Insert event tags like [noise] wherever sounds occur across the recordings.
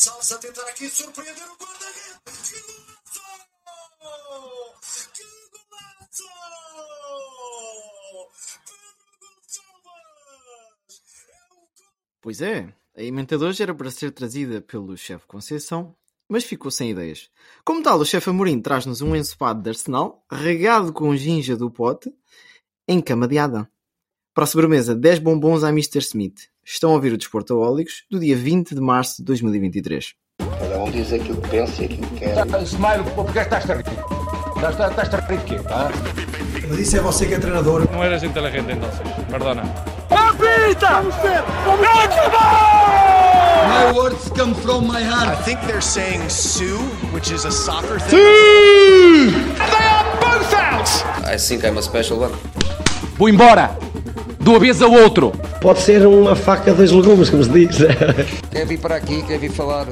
Gonçalves a tentar aqui surpreender o guarda-redes. Que golaço! Que golaço! Pedro Gonçalves! É o Pois é, a emenda de era para ser trazida pelo chefe Conceição, mas ficou sem ideias. Como tal, o chefe Amorim traz-nos um ensopado de arsenal, regado com ginja do pote, em cama de Adão. Para a sobremesa, 10 bombons à Mr. Smith. Estão a ouvir o Desporto Aólicos do dia 20 de março de 2023. Cada um diz aquilo que pensa e aquilo que quer. Smile, porque estás-te a rir? Estás-te estás a rir de quê? Tá? Mas isso é você que é treinador. No eres inteligente entonces, perdona. My words come from my heart. I think they're saying Sue, which is a soccer thing. I think I'm a special one. Vou embora! De uma vez ao outro! Pode ser uma faca de dois legumes, como se diz. [laughs] Quer vir para aqui, quer vir falar.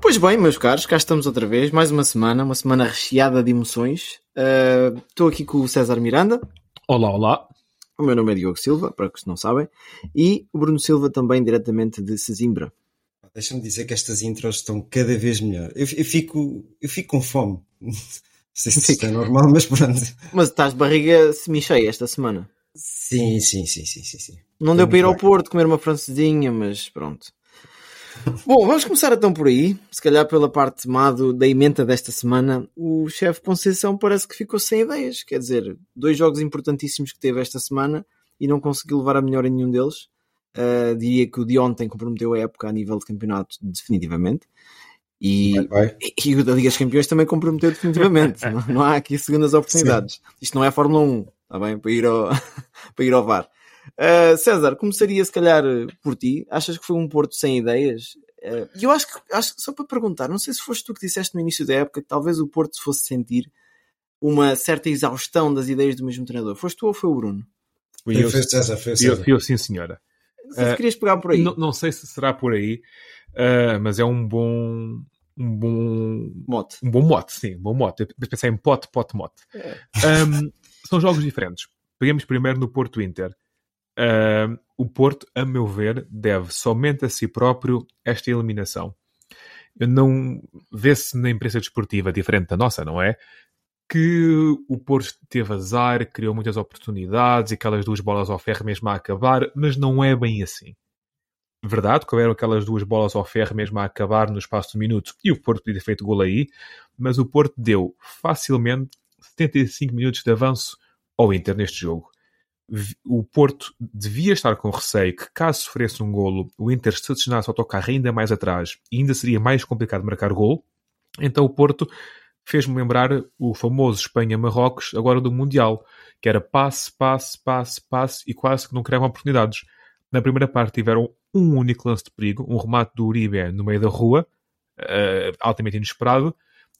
Pois bem, meus caros, cá estamos outra vez, mais uma semana, uma semana recheada de emoções. Ah, Estou aqui com o César Miranda, Olá, olá. o meu nome é Diogo Silva, para que não sabem, e o Bruno Silva também diretamente de Sesimbra. Deixa-me dizer que estas intros estão cada vez melhor. Eu, eu fico, eu fico com fome. [laughs] Não sei se isto é normal, mas pronto. Mas estás de barriga semi-cheia esta semana. Sim, sim, sim, sim, sim. sim. Não Foi deu para ir ao. Porto comer uma francesinha, mas pronto. Bom, vamos começar então por aí. Se calhar pela parte má do- da emenda desta semana, o chefe Conceição parece que ficou sem ideias. Quer dizer, dois jogos importantíssimos que teve esta semana e não conseguiu levar a melhor em nenhum deles. Ah, diria que o de ontem comprometeu a época a nível de campeonato definitivamente. E, vai. e o da Liga dos Campeões também comprometeu definitivamente. [laughs] não, não há aqui segundas oportunidades. Isto não é Fórmula 1, está bem? Para ir ao, [laughs] para ir ao VAR. Uh, César, começaria se calhar por ti. Achas que foi um Porto sem ideias? Uh, E eu acho que, acho só para perguntar, não sei se foste tu que disseste no início da época que talvez o Porto se fosse sentir uma certa exaustão das ideias do mesmo treinador. Foste tu ou foi o Bruno? Fui eu, o César, eu, César. fui eu, sim, senhora. Não sei se Uh, querias pegar por aí. Não, não sei se será por aí, uh, mas é um bom. Um bom. Mote. Um bom mote, sim, um bom mote. Eu pensei em pote, pote, mote. Um, são jogos diferentes. Peguemos primeiro no Porto Inter. Um, o Porto, a meu ver, deve somente a si próprio esta eliminação. Eu não vê-se na imprensa desportiva diferente da nossa, não é? Que o Porto teve azar, criou muitas oportunidades e aquelas duas bolas ao ferro mesmo a acabar, mas não é bem assim. Verdade, que houveram aquelas duas bolas ao ferro mesmo a acabar no espaço de minutos e o Porto podia ter feito gol aí, mas o Porto deu facilmente 75 minutos de avanço ao Inter neste jogo. O Porto devia estar com receio que, caso sofresse um golo, o Inter se adicionasse ao autocarro ainda mais atrás e ainda seria mais complicado marcar gol. Então o Porto fez-me lembrar o famoso Espanha-Marrocos, agora do Mundial, que era passe, passe, passe, passe e quase que não criavam oportunidades. Na primeira parte tiveram um único lance de perigo, um remate do Uribe no meio da rua, eh, altamente inesperado,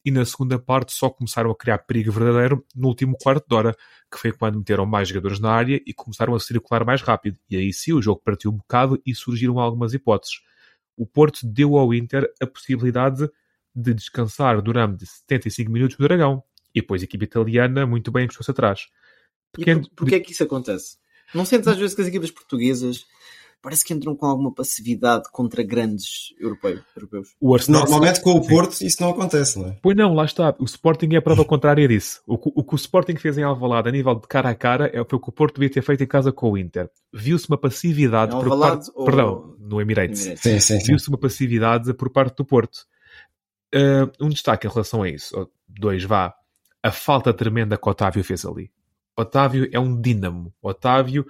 e na segunda parte só começaram a criar perigo verdadeiro no último quarto de hora, que foi quando meteram mais jogadores na área e começaram a circular mais rápido. E aí sim o jogo partiu um bocado e surgiram algumas hipóteses. O Porto deu ao Inter a possibilidade de descansar durante 75 minutos no Dragão. E depois a equipe italiana muito bem encostou-se atrás. E por, porquê é que isso acontece? Não sentes às vezes que as equipas portuguesas parece que entram com alguma passividade contra grandes europeu- europeus? O Arsenal Normalmente com o Sim. Porto isso não acontece, não é? Pois não, lá está. O Sporting é a prova [laughs] contrária disso. O, que- o que o Sporting fez em Alvalade a nível de cara a cara é foi o que o Porto devia ter feito em casa com o Inter. Viu-se uma passividade Em por parte... ou- Perdão, no Emirates. Emirates. Sim, sim, sim. Viu-se uma passividade por parte do Porto. Ah, um destaque em relação a isso. Dois, vá. A falta tremenda que o Otávio fez ali. Otávio é um dínamo. Otávio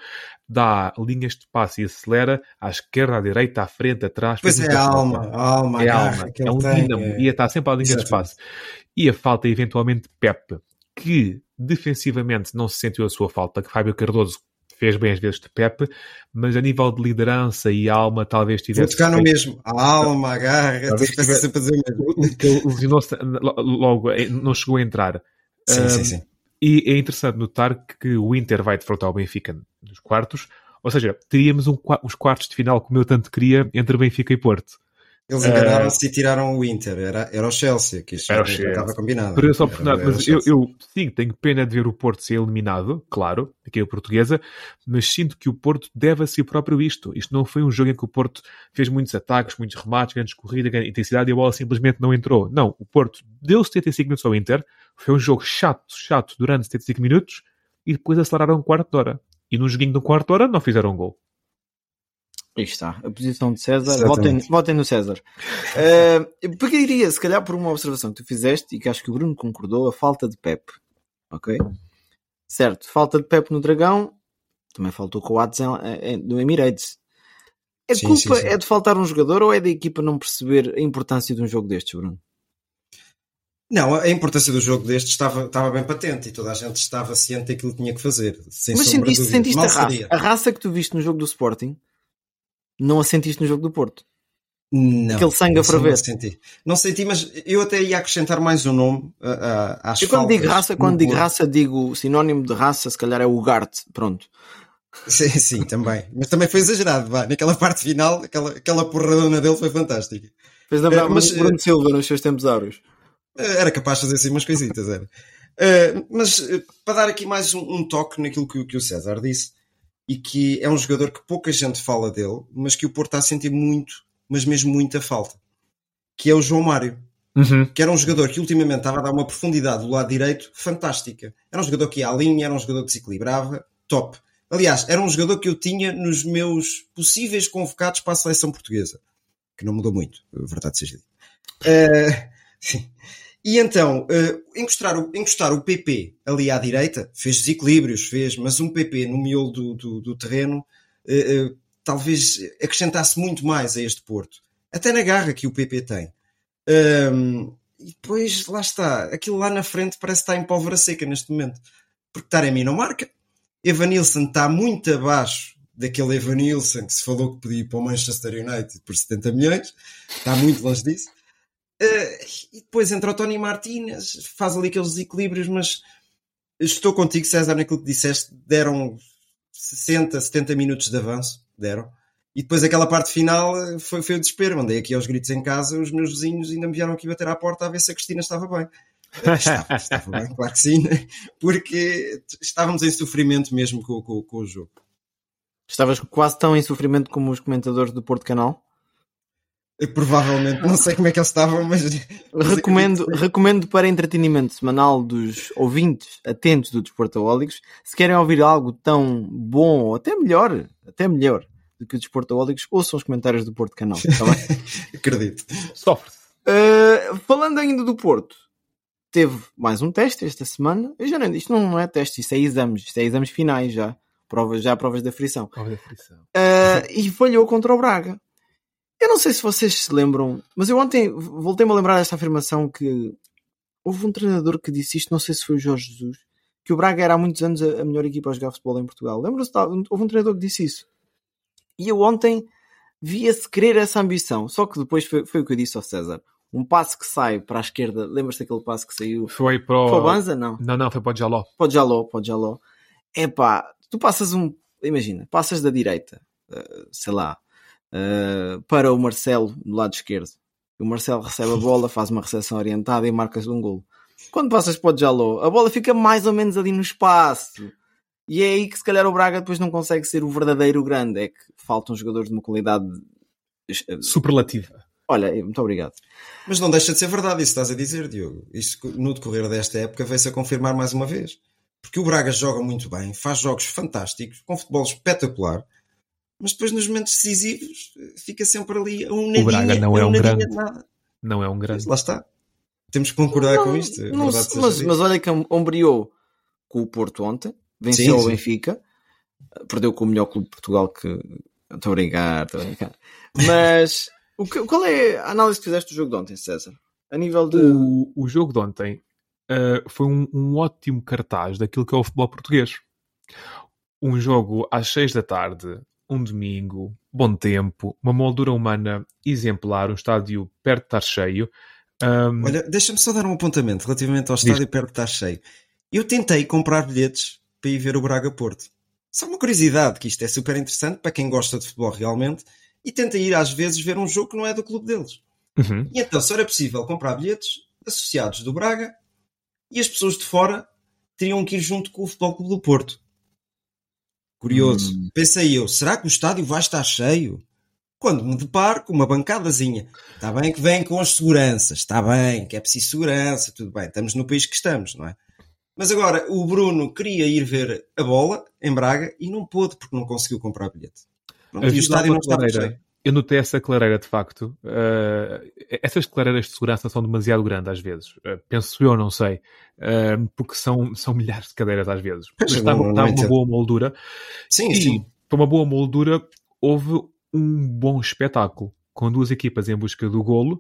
dá linhas de passe e acelera à esquerda, à direita, à frente, atrás. Pois é, alma, alma, É a garra alma. que É um tem. dínamo. é- Ia estar sempre à linha de Exatamente. espaço. E a falta, eventualmente, Pepe, que defensivamente não se sentiu a sua falta, que Fábio Cardoso fez bem às vezes de Pepe, mas a nível de liderança e alma talvez Vou tivesse. tocar no feito- mesmo. A alma, a garra, Talvez tu estás sempre a dizer o mesmo. lesionou-se lo- logo, eh, não chegou a entrar. Sim, Um, sim, sim. E é interessante notar que o Inter vai defrontar o Benfica nos quartos, ou seja, teríamos um os quartos de final como eu tanto queria entre Benfica e Porto. Eles Eh, enganaram-se e tiraram o Inter. Era, era o Chelsea, que isto Era o Chelsea. estava combinado. Por essa Era- oportunidade, era o mas eu, eu sim tenho pena de ver o Porto ser eliminado, claro, aqui é a portuguesa, mas sinto que o Porto deve a si próprio isto. Isto não foi um jogo em que o Porto fez muitos ataques, muitos remates, grandes corridas, grande intensidade e a bola simplesmente não entrou. Não, o Porto deu 75 minutos ao Inter, foi um jogo chato, chato durante 75 minutos e depois aceleraram um quarto de hora. E num joguinho de um quarto de hora não fizeram um gol. Aí está, a posição de César. Votem, votem no César. [laughs] Uh, eu pegaria, se calhar, por uma observação que tu fizeste e que acho que o Bruno concordou, a falta de Pep. Ok? Certo, falta de Pep no Dragão, também faltou com o eh, no Emirates. A Sim, culpa sim, sim. é de faltar um jogador ou é da equipa não perceber a importância de um jogo destes, Bruno? Não, a importância do jogo deste estava, estava bem patente e toda a gente estava ciente daquilo que tinha que fazer. Mas sentiste, sentiste a raça. A raça que tu viste no jogo do Sporting, não a sentiste no jogo do Porto. Não, Aquele sangue a isso não senti. Não senti, mas eu até ia acrescentar mais um nome a, a, às Eu quando digo raça, quando digo Porto. raça, digo sinónimo de raça, se calhar é o Gart, pronto. Sim, sim, também. Mas também foi exagerado, vá. Naquela parte final, aquela, aquela porradona dele foi fantástica. Fez lembrar Eh, mas, Bruno, Bruno Silva nos seus tempos áureos. Eh, Era capaz de fazer assim umas coisitas, era. Eh, mas eh, para dar aqui mais um, um toque naquilo que, que o César disse, e que é um jogador que pouca gente fala dele, mas que o Porto está a sentir muito, mas mesmo muita falta, que é o João Mário. Que era um jogador que ultimamente estava a dar uma profundidade do lado direito fantástica. Era um jogador que ia à linha, era um jogador que se equilibrava, top. Aliás, era um jogador que eu tinha nos meus possíveis convocados para a seleção portuguesa, que não mudou muito, a verdade seja dita. Eh, [laughs] sim. E então, eh, encostar, o, encostar o PP ali à direita, fez desequilíbrios, fez, mas um PP no miolo do, do, do terreno eh, eh, talvez acrescentasse muito mais a este Porto. Até na garra que o PP tem. Ahm, e depois, lá está, aquilo lá na frente parece estar em pólvora seca neste momento. Porque Taremi não marca. Evanilson está muito abaixo daquele Evanilson que se falou que podia ir para o Manchester United por 70 milhões. Está muito longe disso. Eh, e depois entra o Tony Martínez, faz ali aqueles equilíbrios, mas estou contigo, César, naquilo que disseste. Deram 60, 70 minutos de avanço. Deram. E depois aquela parte final eh, foi, foi o desespero. Andei aqui aos gritos em casa, os meus vizinhos ainda me vieram aqui bater à porta a ver se a Cristina estava bem. Estava, estava bem, claro que sim, [laughs] porque estávamos em sofrimento mesmo com, com, com o jogo. Estavas quase tão em sofrimento como os comentadores do Porto Canal. Eh, Provavelmente, não sei como é que eles estavam, mas. [laughs] Recomendo, recomendo para entretenimento semanal dos ouvintes atentos do Desportaólicos, se querem ouvir algo tão bom, ou até melhor, até melhor do que o Desportaólicos, ouçam os comentários do Porto Canal. Tá bem? [laughs] Acredito. Sofre-se. Uh, falando ainda do Porto, teve mais um teste esta semana. Eu já não, isto não, não é teste, isto é exames, isto é exames finais já. Provas, já provas da frição. Prova da frição. Uh, e falhou contra o Braga. Eu não sei se vocês se lembram, mas eu ontem voltei-me a lembrar desta afirmação que houve um treinador que disse isto, não sei se foi o Jorge Jesus, que o Braga era há muitos anos a, melhor equipa a jogar futebol em Portugal. Lembram-se? Houve um treinador que disse isso. E eu ontem via-se querer essa ambição, só que depois foi, foi o que eu disse ao César. Um passo que sai para a esquerda, lembras-te daquele passo que saiu? Foi para o... Foi o Banza? Não. Não, não, foi para o Jaló. Pode Jaló, pode Jaló. É pá, tu passas um. Imagina, passas da direita, eh, sei lá, eh, para o Marcelo do lado esquerdo. O Marcelo recebe a bola, faz uma recepção orientada e marcas um golo. Quando passas para o Jaló, a bola fica mais ou menos ali no espaço. E é aí que se calhar o Braga depois não consegue ser o verdadeiro grande. É que faltam jogadores de uma qualidade. eh, Superlativa. Olha, muito obrigado. Mas não deixa de ser verdade isso que estás a dizer, Diogo. Isto no decorrer desta época veio-se a confirmar mais uma vez. Porque o Braga joga muito bem, faz jogos fantásticos, com futebol espetacular, mas depois nos momentos decisivos fica sempre ali a um nadinha, Braga não é um grande. Não é um grande. Lá está. Temos que concordar com isto. a Não mas, mas olha que ombreou com o Porto ontem, venceu Sim, o sim. Benfica, perdeu com o melhor clube de Portugal que. Estou a brincar, estou a brincar. Mas o que- qual é a análise que fizeste do jogo de ontem, César? A nível de. O, o jogo de ontem uh, foi um, um ótimo cartaz daquilo que é o futebol português. Um jogo às seis da tarde, um domingo, bom tempo, uma moldura humana exemplar, um estádio perto de estar cheio. Um, Olha, deixa-me só dar um apontamento relativamente ao estádio perto de estar cheio. Eu tentei comprar bilhetes para ir ver o Braga Porto. Só uma curiosidade, que isto é super interessante para quem gosta de futebol realmente, e tenta ir às vezes ver um jogo que não é do clube deles. Uhum. E então só era possível comprar bilhetes associados do Braga e as pessoas de fora teriam que ir junto com o Futebol Clube do Porto. Curioso. Hum. Pensei eu, será que o estádio vai estar cheio? Quando me deparo com uma bancadazinha. Está bem que vem com as seguranças, está bem, que é preciso segurança, tudo bem, estamos no país que estamos, não é? Mas agora o Bruno queria ir ver a bola em Braga e não pôde porque não conseguiu comprar bilhete. Pronto, e o estádio não estava cheio. Eu notei essa clareira, de facto. Uh, essas clareiras de segurança são demasiado grandes às vezes. Uh, penso eu, não sei. Uh, porque são, são milhares de cadeiras às vezes. [laughs] Mas não estava uma boa moldura. Sim, e sim. para uma boa moldura houve um bom espetáculo. Com duas equipas em busca do golo.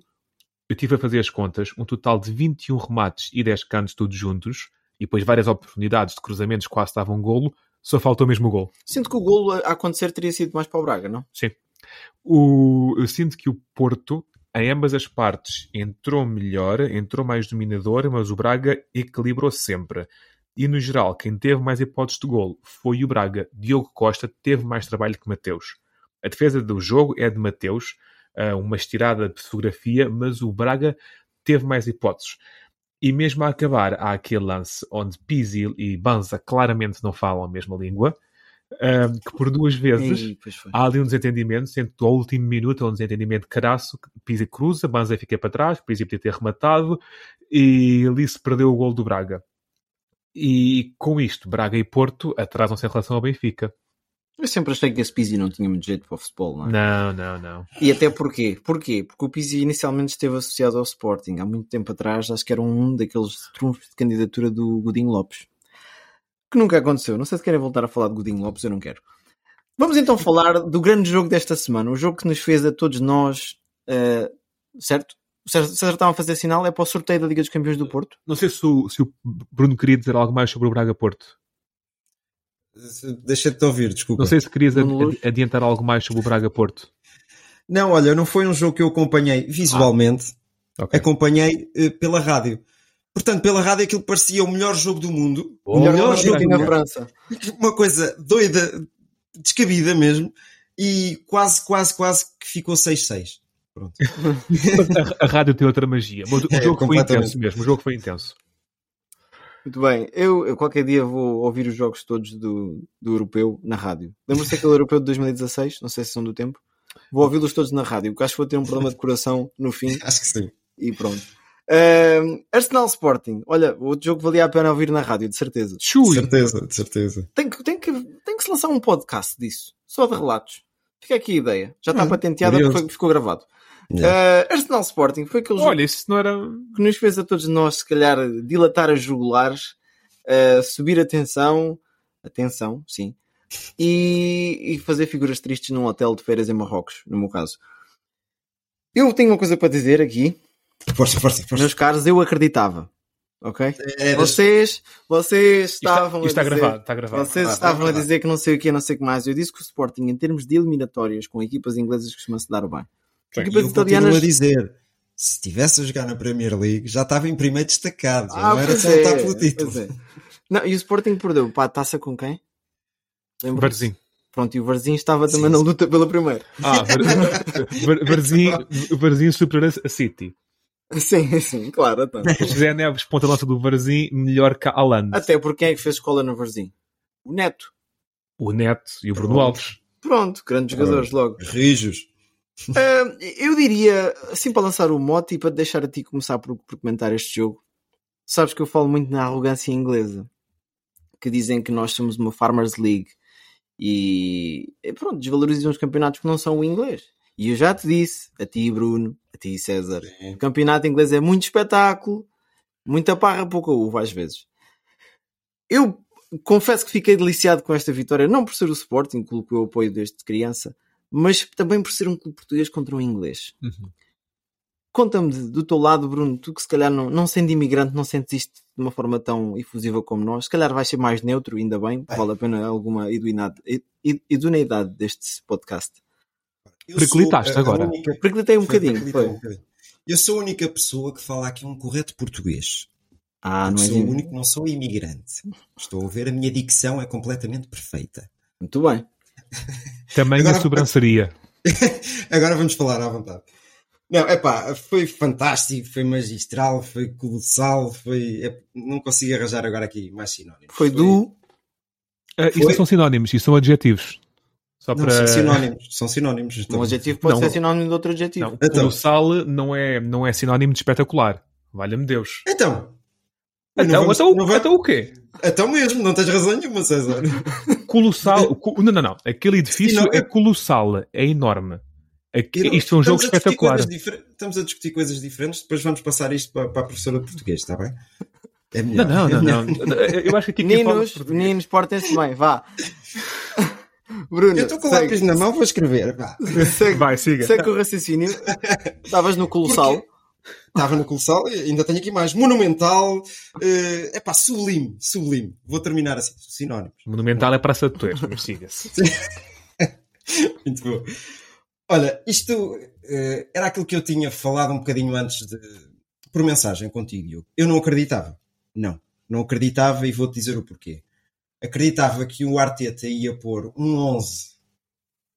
Eu estive a fazer as contas. Um total de 21 remates e 10 cantos todos juntos. E depois várias oportunidades de cruzamentos quase estavam golo. Só faltou mesmo o golo. Sinto que o golo a acontecer teria sido mais para o Braga, não? Sim. O, eu sinto que o Porto, em ambas as partes, entrou melhor, entrou mais dominador, mas o Braga equilibrou sempre. E no geral, quem teve mais hipóteses de golo foi o Braga. Diogo Costa teve mais trabalho que Mateus. A defesa do jogo é de Mateus, ah, uma estirada de fotografia, mas o Braga teve mais hipóteses. E mesmo a acabar, há aquele lance onde Pizzi e Banza claramente não falam a mesma língua, ah, que por duas vezes há ali um desentendimento, sendo ao último minuto é um desentendimento caraço, Pizzi cruza, Banza fica para trás, Pizzi podia ter rematado, e ali se perdeu o gol do Braga. E com isto, Braga e Porto atrasam-se em relação ao Benfica. Eu sempre achei que esse Pizzi não tinha muito jeito para o futebol, não é? Não, não, não. E até porquê? Porquê? Porque o Pizzi inicialmente esteve associado ao Sporting. Há muito tempo atrás, acho que era um daqueles trunfos de candidatura do Godinho Lopes. Que nunca aconteceu. Não sei se querem voltar a falar de Godinho Lopes, eu não quero. Vamos então falar do grande jogo desta semana. O jogo que nos fez a todos nós, eh, certo? O César César estava a fazer sinal, é para o sorteio da Liga dos Campeões do Porto. Não sei se o, se o Bruno queria dizer algo mais sobre o Braga-Porto. Deixa de te ouvir, desculpa. Não sei se querias ad- adiantar algo mais sobre o Braga-Porto. Não, olha, não foi um jogo que eu acompanhei visualmente, Ok. acompanhei eh, pela rádio. Portanto, pela rádio aquilo parecia o melhor jogo do mundo, o Oh, melhor Melhor jogo do na França. uma coisa doida, descabida mesmo, e quase, quase, quase que ficou 6-6. Pronto. A, a rádio tem outra magia. Mas o É, jogo foi intenso mesmo. O jogo foi intenso. Muito bem, eu, eu qualquer dia vou ouvir os jogos todos do, do europeu na rádio. Lembra-se daquele europeu de 2016? Não sei se são do tempo. Vou ouvi-los todos na rádio, porque acho que vou ter um problema de coração no fim Acho que sim. e pronto. Ahm, Arsenal Sporting, olha, o outro jogo valia a pena ouvir na rádio, de certeza. De Chui! certeza, de certeza. Tem que, tem, que, tem que se lançar um podcast disso, só de relatos. Fica aqui a ideia. Já está Hum, patenteada curioso. porque foi- ficou gravado. Yeah. Ah, Arsenal Sporting foi aquele jogo Olha, isso não era. que nos fez a todos nós, se calhar, dilatar as jugulares, uh, subir a tensão, atenção, sim, e, e fazer figuras tristes num hotel de férias em Marrocos, no meu caso. Eu tenho uma coisa para dizer aqui, Força, força, força. meus caros, eu acreditava, ok? É, Vocês, vocês Isto está, estavam isto está a dizer... gravado, está gravado. Vocês Ah, estavam a dizer que não sei o que, não sei o que mais. Eu disse que o Sporting, em termos de eliminatórias com equipas inglesas, costuma-se dar bem. E Equipas eu italianas continuo a dizer, se estivesse a jogar na Premier League, já estava em primeiro destacado. Já Ah, não era só é, lutar pelo título. é. Não, e o Sporting perdeu para a taça com quem? Lembra? Varzinho. Pronto, e o Varzinho estava também Sim, na sim. luta pela primeira. Ah, Var- [laughs] Var- Varzinho, Varzinho superior a City. [laughs] Sim, sim, claro. Então. [laughs] José Neves, ponta lança do Varzinho, melhor que Haaland. Até porque quem é que fez escola no Varzinho? O Neto. O Neto e o Bruno Pronto. Alves. Pronto, grandes jogadores logo. Rijos. Ah, eu diria, assim para lançar o mote e para deixar a ti começar por, por comentar este jogo, sabes que eu falo muito na arrogância inglesa, que dizem que nós somos uma Farmers League e, e pronto, desvalorizam os campeonatos que não são o inglês. E eu já te disse, a ti Bruno, a ti César, o campeonato inglês é muito espetáculo, muita parra, pouca uva às vezes. Eu confesso que fiquei deliciado com esta vitória, não por ser o Sporting, clube que eu apoio desde criança, mas também por ser um clube português contra um inglês. Uhum. Conta-me do teu lado, Bruno, tu que se calhar não, não sendo imigrante, não sentes isto de uma forma tão efusiva como nós, se calhar vais ser mais neutro, ainda bem, vale a pena alguma idoneidade, id- idoneidade deste podcast. A agora. única- Preclitei um Foi, bocadinho, foi. um bocadinho. Eu sou a única pessoa que fala aqui um correto português. Ah, não é sou o assim. único, não sou imigrante. Estou a ver, a minha dicção é completamente perfeita. Muito bem. [laughs] Também Agora- a sobranceria. [laughs] Agora vamos falar à vontade. Não, é pá, foi fantástico, foi magistral, foi colossal, foi. é- não consigo arranjar agora aqui mais sinónimos. Foi do. Ah, isto Foi? não são sinónimos, isto são adjetivos. Só Não, para... são sinónimos, são sinónimos. Um então. adjetivo pode Não. ser sinónimo de outro adjetivo. Não, Então. colossal não é, não é sinónimo de espetacular. Valha-me Deus. Então. Então, Não vamos- então, não vamos- então o quê? Então mesmo, não tens razão nenhuma, César. Colossal. co- Não, não, não. Aquele edifício não, é é- colossal, é enorme. Aqui- Eu- isto foi um jogo espetacular. difer- Estamos a discutir coisas diferentes, depois vamos passar isto para, para a professora de português, está bem? É Não, melhor. não, é não, melhor. não. Eu acho que aqui Meninos, português- meninos, portem-se bem, vá. Bruno, Eu estou com o lápis na mão, vou escrever. Segue, Vai, siga. segue com o raciocínio. Estavas no Colossal. Porque Estava no Colossal, e ainda tenho aqui mais. Monumental, é pá, sublime, sublime. Vou terminar assim, sinónimos. Monumental é Praça de Torres, mas siga-se. [laughs] Muito bom. Olha, isto eh, era aquilo que eu tinha falado um bocadinho antes de, por mensagem contigo. Eu não acreditava. Não. Não acreditava e vou-te dizer o porquê. Acreditava que o Arteta ia pôr um 11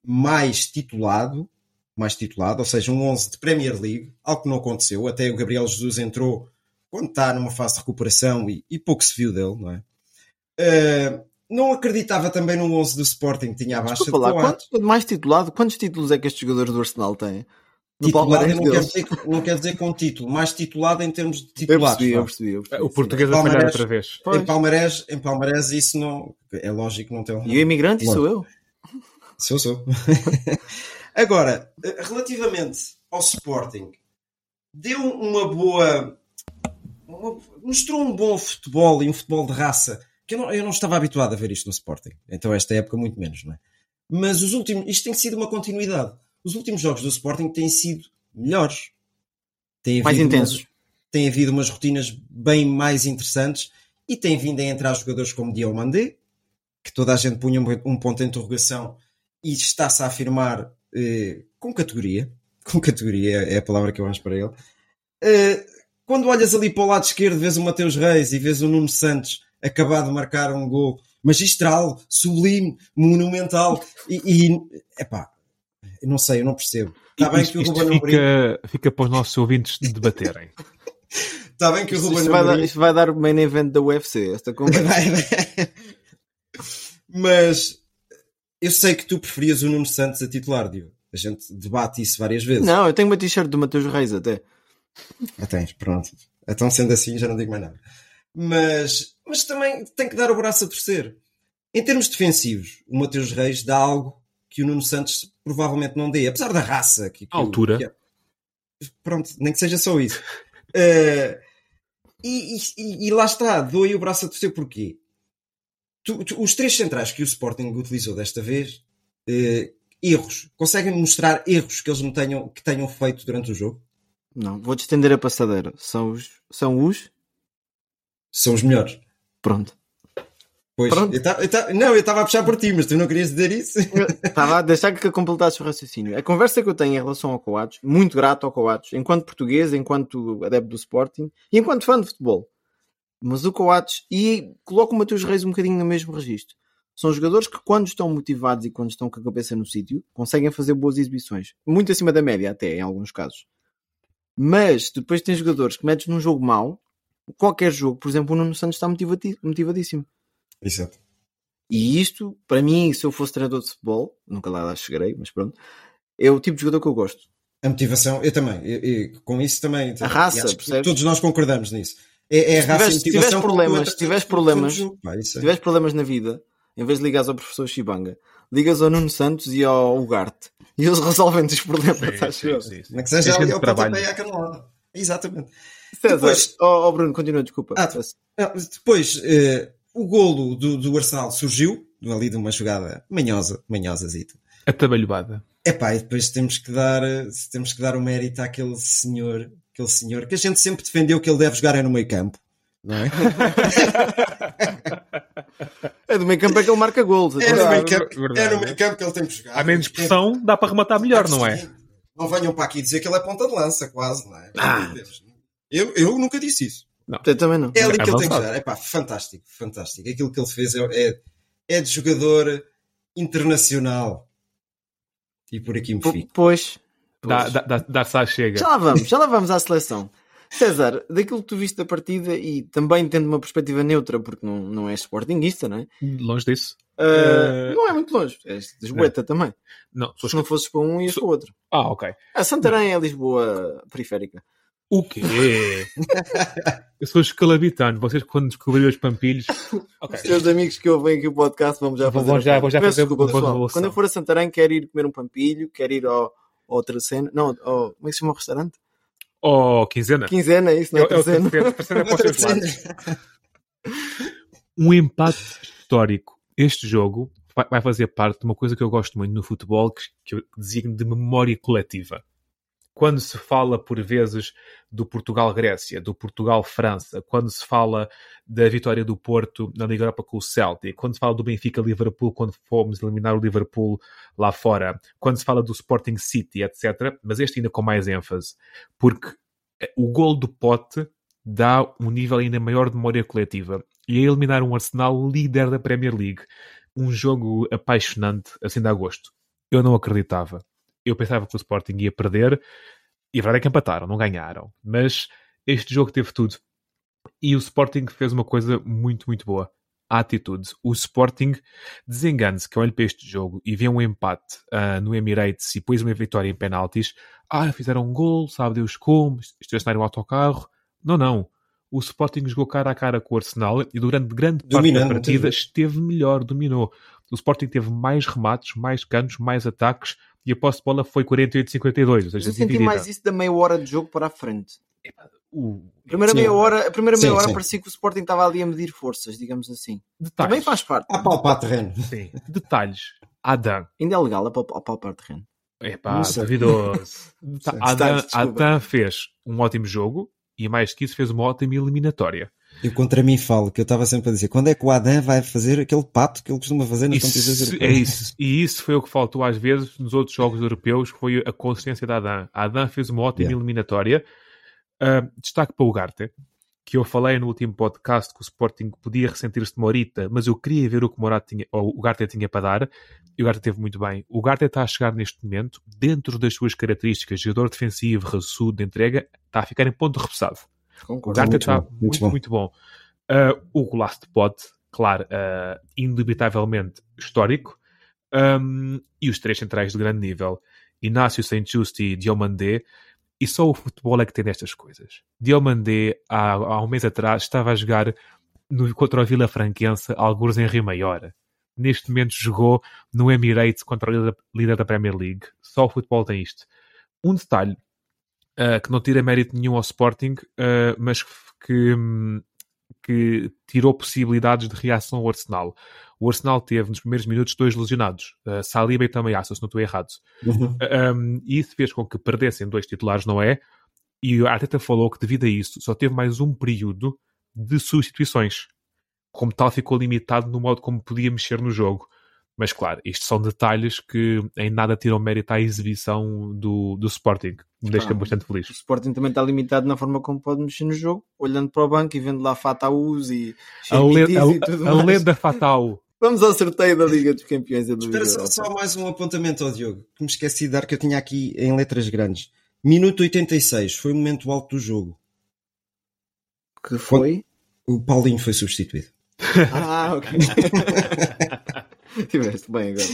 mais titulado, mais titulado, ou seja, um 11 de Premier League, algo que não aconteceu. Até o Gabriel Jesus entrou quando está numa fase de recuperação e, e pouco se viu dele, não é? Eh, não acreditava também no 11 do Sporting, que tinha a baixa de lá, Coates. quanto, mais titulado, quantos títulos é que estes jogadores do Arsenal têm? No Titulado não quer, deles. dizer, não quer dizer com título, mais titulado em termos de Eu titulares. percebi, eu vá. percebi, eu percebi. O português a falhar outra vez. Pois. Em Palmarés, em Palmarés isso não... É lógico que não tem um... E o imigrante sou eu. Sou, sou. [laughs] Agora, relativamente ao Sporting, deu uma boa... uma- mostrou um bom futebol e um futebol de raça, que eu não, eu não estava habituado a ver isto no Sporting. Então esta época muito menos, não é? Mas os últimos... Isto tem sido uma continuidade. Os últimos jogos do Sporting têm sido melhores. Tem Mais havido umas- intensos. tem havido umas rotinas bem mais interessantes e tem vindo a entrar jogadores como Diomandé, que toda a gente punha um ponto de interrogação e está-se a afirmar eh, com categoria. [laughs] Com categoria é a palavra que eu acho para ele. Eh, quando olhas ali para o lado esquerdo, vês o Mateus Reis e vês o Nuno Santos acabar de marcar um gol magistral, sublime, monumental e, e epá, não sei, eu não percebo. Está bem Isto, que o Ruben Amorim fica, fica para os nossos ouvintes debaterem. Está [laughs] bem que o Isto, Ruben isto vai dar, isto vai dar o main event da UFC, esta conversa. [laughs] Vai, vai. Mas eu sei que tu preferias o Nuno Santos a titular, Diogo. A gente debate isso várias vezes. Não, eu tenho uma t-shirt do Mateus Reis até. Ah, tens, pronto. Então, sendo assim, já não digo mais nada. Mas, mas também tem que dar o braço a torcer. Em termos defensivos, o Mateus Reis dá algo que o Nuno Santos provavelmente não dê, apesar da raça. Que, que A altura. que é- Pronto, nem que seja só isso. [laughs] Eh, e, e- e lá está, aí o braço a torcer porquê? Tu- tu- os três centrais que o Sporting utilizou desta vez, eh, erros, conseguem mostrar erros que eles não tenham, que tenham feito durante o jogo? Não, vou-te estender a passadeira. São os. São os. São os melhores. Pronto. Pois, Pronto. eu tava- eu tava- não, eu estava a puxar por ti, mas tu não querias dizer isso? [laughs] Estava a deixar que completasses o raciocínio. A conversa que eu tenho em relação ao Coates, muito grato ao Coates, enquanto português, enquanto adepto do Sporting e enquanto fã de futebol. Mas o Coates, e coloco o Mateus Reis um bocadinho no mesmo registro. São jogadores que, quando estão motivados e quando estão com a cabeça no sítio, conseguem fazer boas exibições. Muito acima da média, até, em alguns casos. Mas depois tens jogadores que metes num jogo mau, qualquer jogo, por exemplo, o Nuno Santos está motivadíssimo. Exato. E isto, para mim, se eu fosse treinador de futebol, nunca lá chegarei, mas pronto, é o tipo de jogador que eu gosto. A motivação, eu também, eu- eu- com isso também. A raça, percebes? Todos nós concordamos nisso. É, é a Se raça se tiveres motivação. problemas- se tiveres problemas- Se é. tiveres problemas na vida, em vez de ligares ao professor Chibanga, ligas ao Nuno Santos e ao Ugarte. E eles [laughs] resolvem-te os problemas, eu. Não que seja É ali ao pontapé à canelada. Exatamente. César, Depois- oh, oh, Bruno, continua, desculpa. Ah, Ah, Depois, eh, o golo do, do Arsenal surgiu, ali de uma jogada manhosa, manhosazita. Atabalhoada. Epá, e depois temos que dar, temos que dar o mérito àquele senhor, aquele senhor que a gente sempre defendeu que ele deve jogar é no meio campo. Não é? É do meio campo é que ele marca gols. É no meio Verdade, campo, verdade. é no meio campo que ele tem que jogar. Há menos pressão, dá para rematar melhor, não é? Não venham para aqui dizer que ele é ponta de lança, quase, não é? Ah. Eu, eu nunca disse isso. Eu também não. É ali É que ele tem que jogar. É pá, fantástico, fantástico. Aquilo que ele fez é, é, é de jogador internacional. E por aqui me fico. Pois, Dá, Pois. dá, dá, dá-se à chega. Já lá vamos, já lá vamos à seleção. César, daquilo que tu viste da partida e também tendo uma perspectiva neutra, porque não, não és sportinguista, não é? Longe disso. Ah, Eh, Não é muito longe, és de Lisboeta também. Não, Se não fosses para um, ias Sou- para o outro. Ah, ok. A Santarém é Lisboa periférica. O quê? eu sou escalabitano. Vocês, quando descobriram os pampilhos. [laughs] Ok. Os teus amigos que ouvem aqui o podcast, vamos já Vão- fazer. vão já- vão já fazer desculpa, uma pessoal. Quando eu for a Santarém, quero ir comer um pampilho, quero ir ao, ao outra cena. Não, ao, como é que se chama o restaurante? Oh, quinzena. Quinzena, isso, não É, é? é o é para os seus lados. Um empate histórico. Este jogo vai, vai fazer parte de uma coisa que eu gosto muito no futebol, que, que eu designo de memória coletiva. Quando se fala, por vezes, do Portugal-Grécia, do Portugal-França, quando se fala da vitória do Porto na Liga Europa com o Celtic, quando se fala do Benfica-Liverpool, quando fomos eliminar o Liverpool lá fora, quando se fala do Sporting City, etc. Mas este ainda com mais ênfase, porque eh, o gol do Pote dá um nível ainda maior de memória coletiva. E a eliminar um Arsenal líder da Premier League. Um jogo apaixonante, assim de agosto. Eu não acreditava. Eu pensava que o Sporting ia perder. E a verdade é que empataram, não ganharam. Mas este jogo teve tudo. E o Sporting fez uma coisa muito, muito boa. A atitude. O Sporting desengane-se que olha para este jogo e vê um empate ah, no Emirates e depois uma vitória em penaltis. Ah, fizeram um gol, sabe Deus como, estacionaram o autocarro. Não, não. O Sporting jogou cara a cara com o Arsenal e durante grande parte Dominando, da partida vezes. esteve melhor, dominou. O Sporting teve mais remates, mais canos, mais ataques e a posse de bola foi 48-52, ou Mas seja, eu senti dividida. mais isso da meia hora de jogo para a frente. O... A primeira Sim. meia hora, a primeira meia Sim, hora sim. parecia que o Sporting estava ali a medir forças, digamos assim. Detalhes. Também faz parte. A palpar terreno. Sim. Detalhes. Adam. Ainda é legal a pal- a palpar terreno. Epá, duvidoso. [laughs] Sim. Adam. Adam fez um ótimo jogo e mais que isso fez uma ótima eliminatória. Eu contra mim falo, que eu estava sempre a dizer, quando é que o Adam vai fazer aquele pato que ele costuma fazer nas competições Isso, é europeias? isso. E isso foi o que faltou às vezes nos outros jogos europeus, foi a consistência da Adam. A Adam fez uma ótima Yeah. eliminatória. Ah, destaque para o Ugarte, que eu falei no último podcast que o Sporting podia ressentir-se de Morita, mas eu queria ver o que o, Morata tinha, ou o Ugarte tinha para dar, e o Ugarte teve muito bem. O Ugarte está a chegar neste momento, dentro das suas características, jogador defensivo, raçudo, de entrega, está a ficar em ponto repousado. O Concordo. Garte muito está bom, muito muito, bom. muito bom. Ah, o golaço de Pote, claro, ah, indubitavelmente histórico. Um, e os três centrais de grande nível. Inácio Saint Just e Diomandé. E só o futebol é que tem destas coisas. Diomandé, há, há um mês atrás, estava a jogar no, contra o Vila Franquense, alguns em Rio Maior. Neste momento jogou no Emirates contra o líder, da Premier League. Só o futebol tem isto. Um detalhe uh, que não tira mérito nenhum ao Sporting, uh, mas que, hum, que tirou possibilidades de reação ao Arsenal. O Arsenal teve nos primeiros minutos dois lesionados, uh, Saliba e Tamayasu, se não estou errado. Uhum. Um, e isso fez com que perdessem dois titulares, não é? E a Arteta falou que devido a isso só teve mais um período de substituições. Como tal, ficou limitado no modo como podia mexer no jogo. Mas claro, isto são detalhes que em nada tiram mérito à exibição do, do Sporting. Me deixa Ah, bastante O feliz. Sporting também está limitado na forma como pode mexer no jogo, olhando para o banco e vendo lá Fataús e A, le Chemitis e tudo a, a mais. lenda fatal. Vamos ao sorteio da Liga dos Campeões da Espera só, só mais um apontamento ao Diogo, que me esqueci de dar, que eu tinha aqui em letras grandes. Minuto 86, foi o momento alto do jogo. Que foi? O Paulinho foi substituído. Ah, ok. [laughs] [laughs] Tiveste bem agora.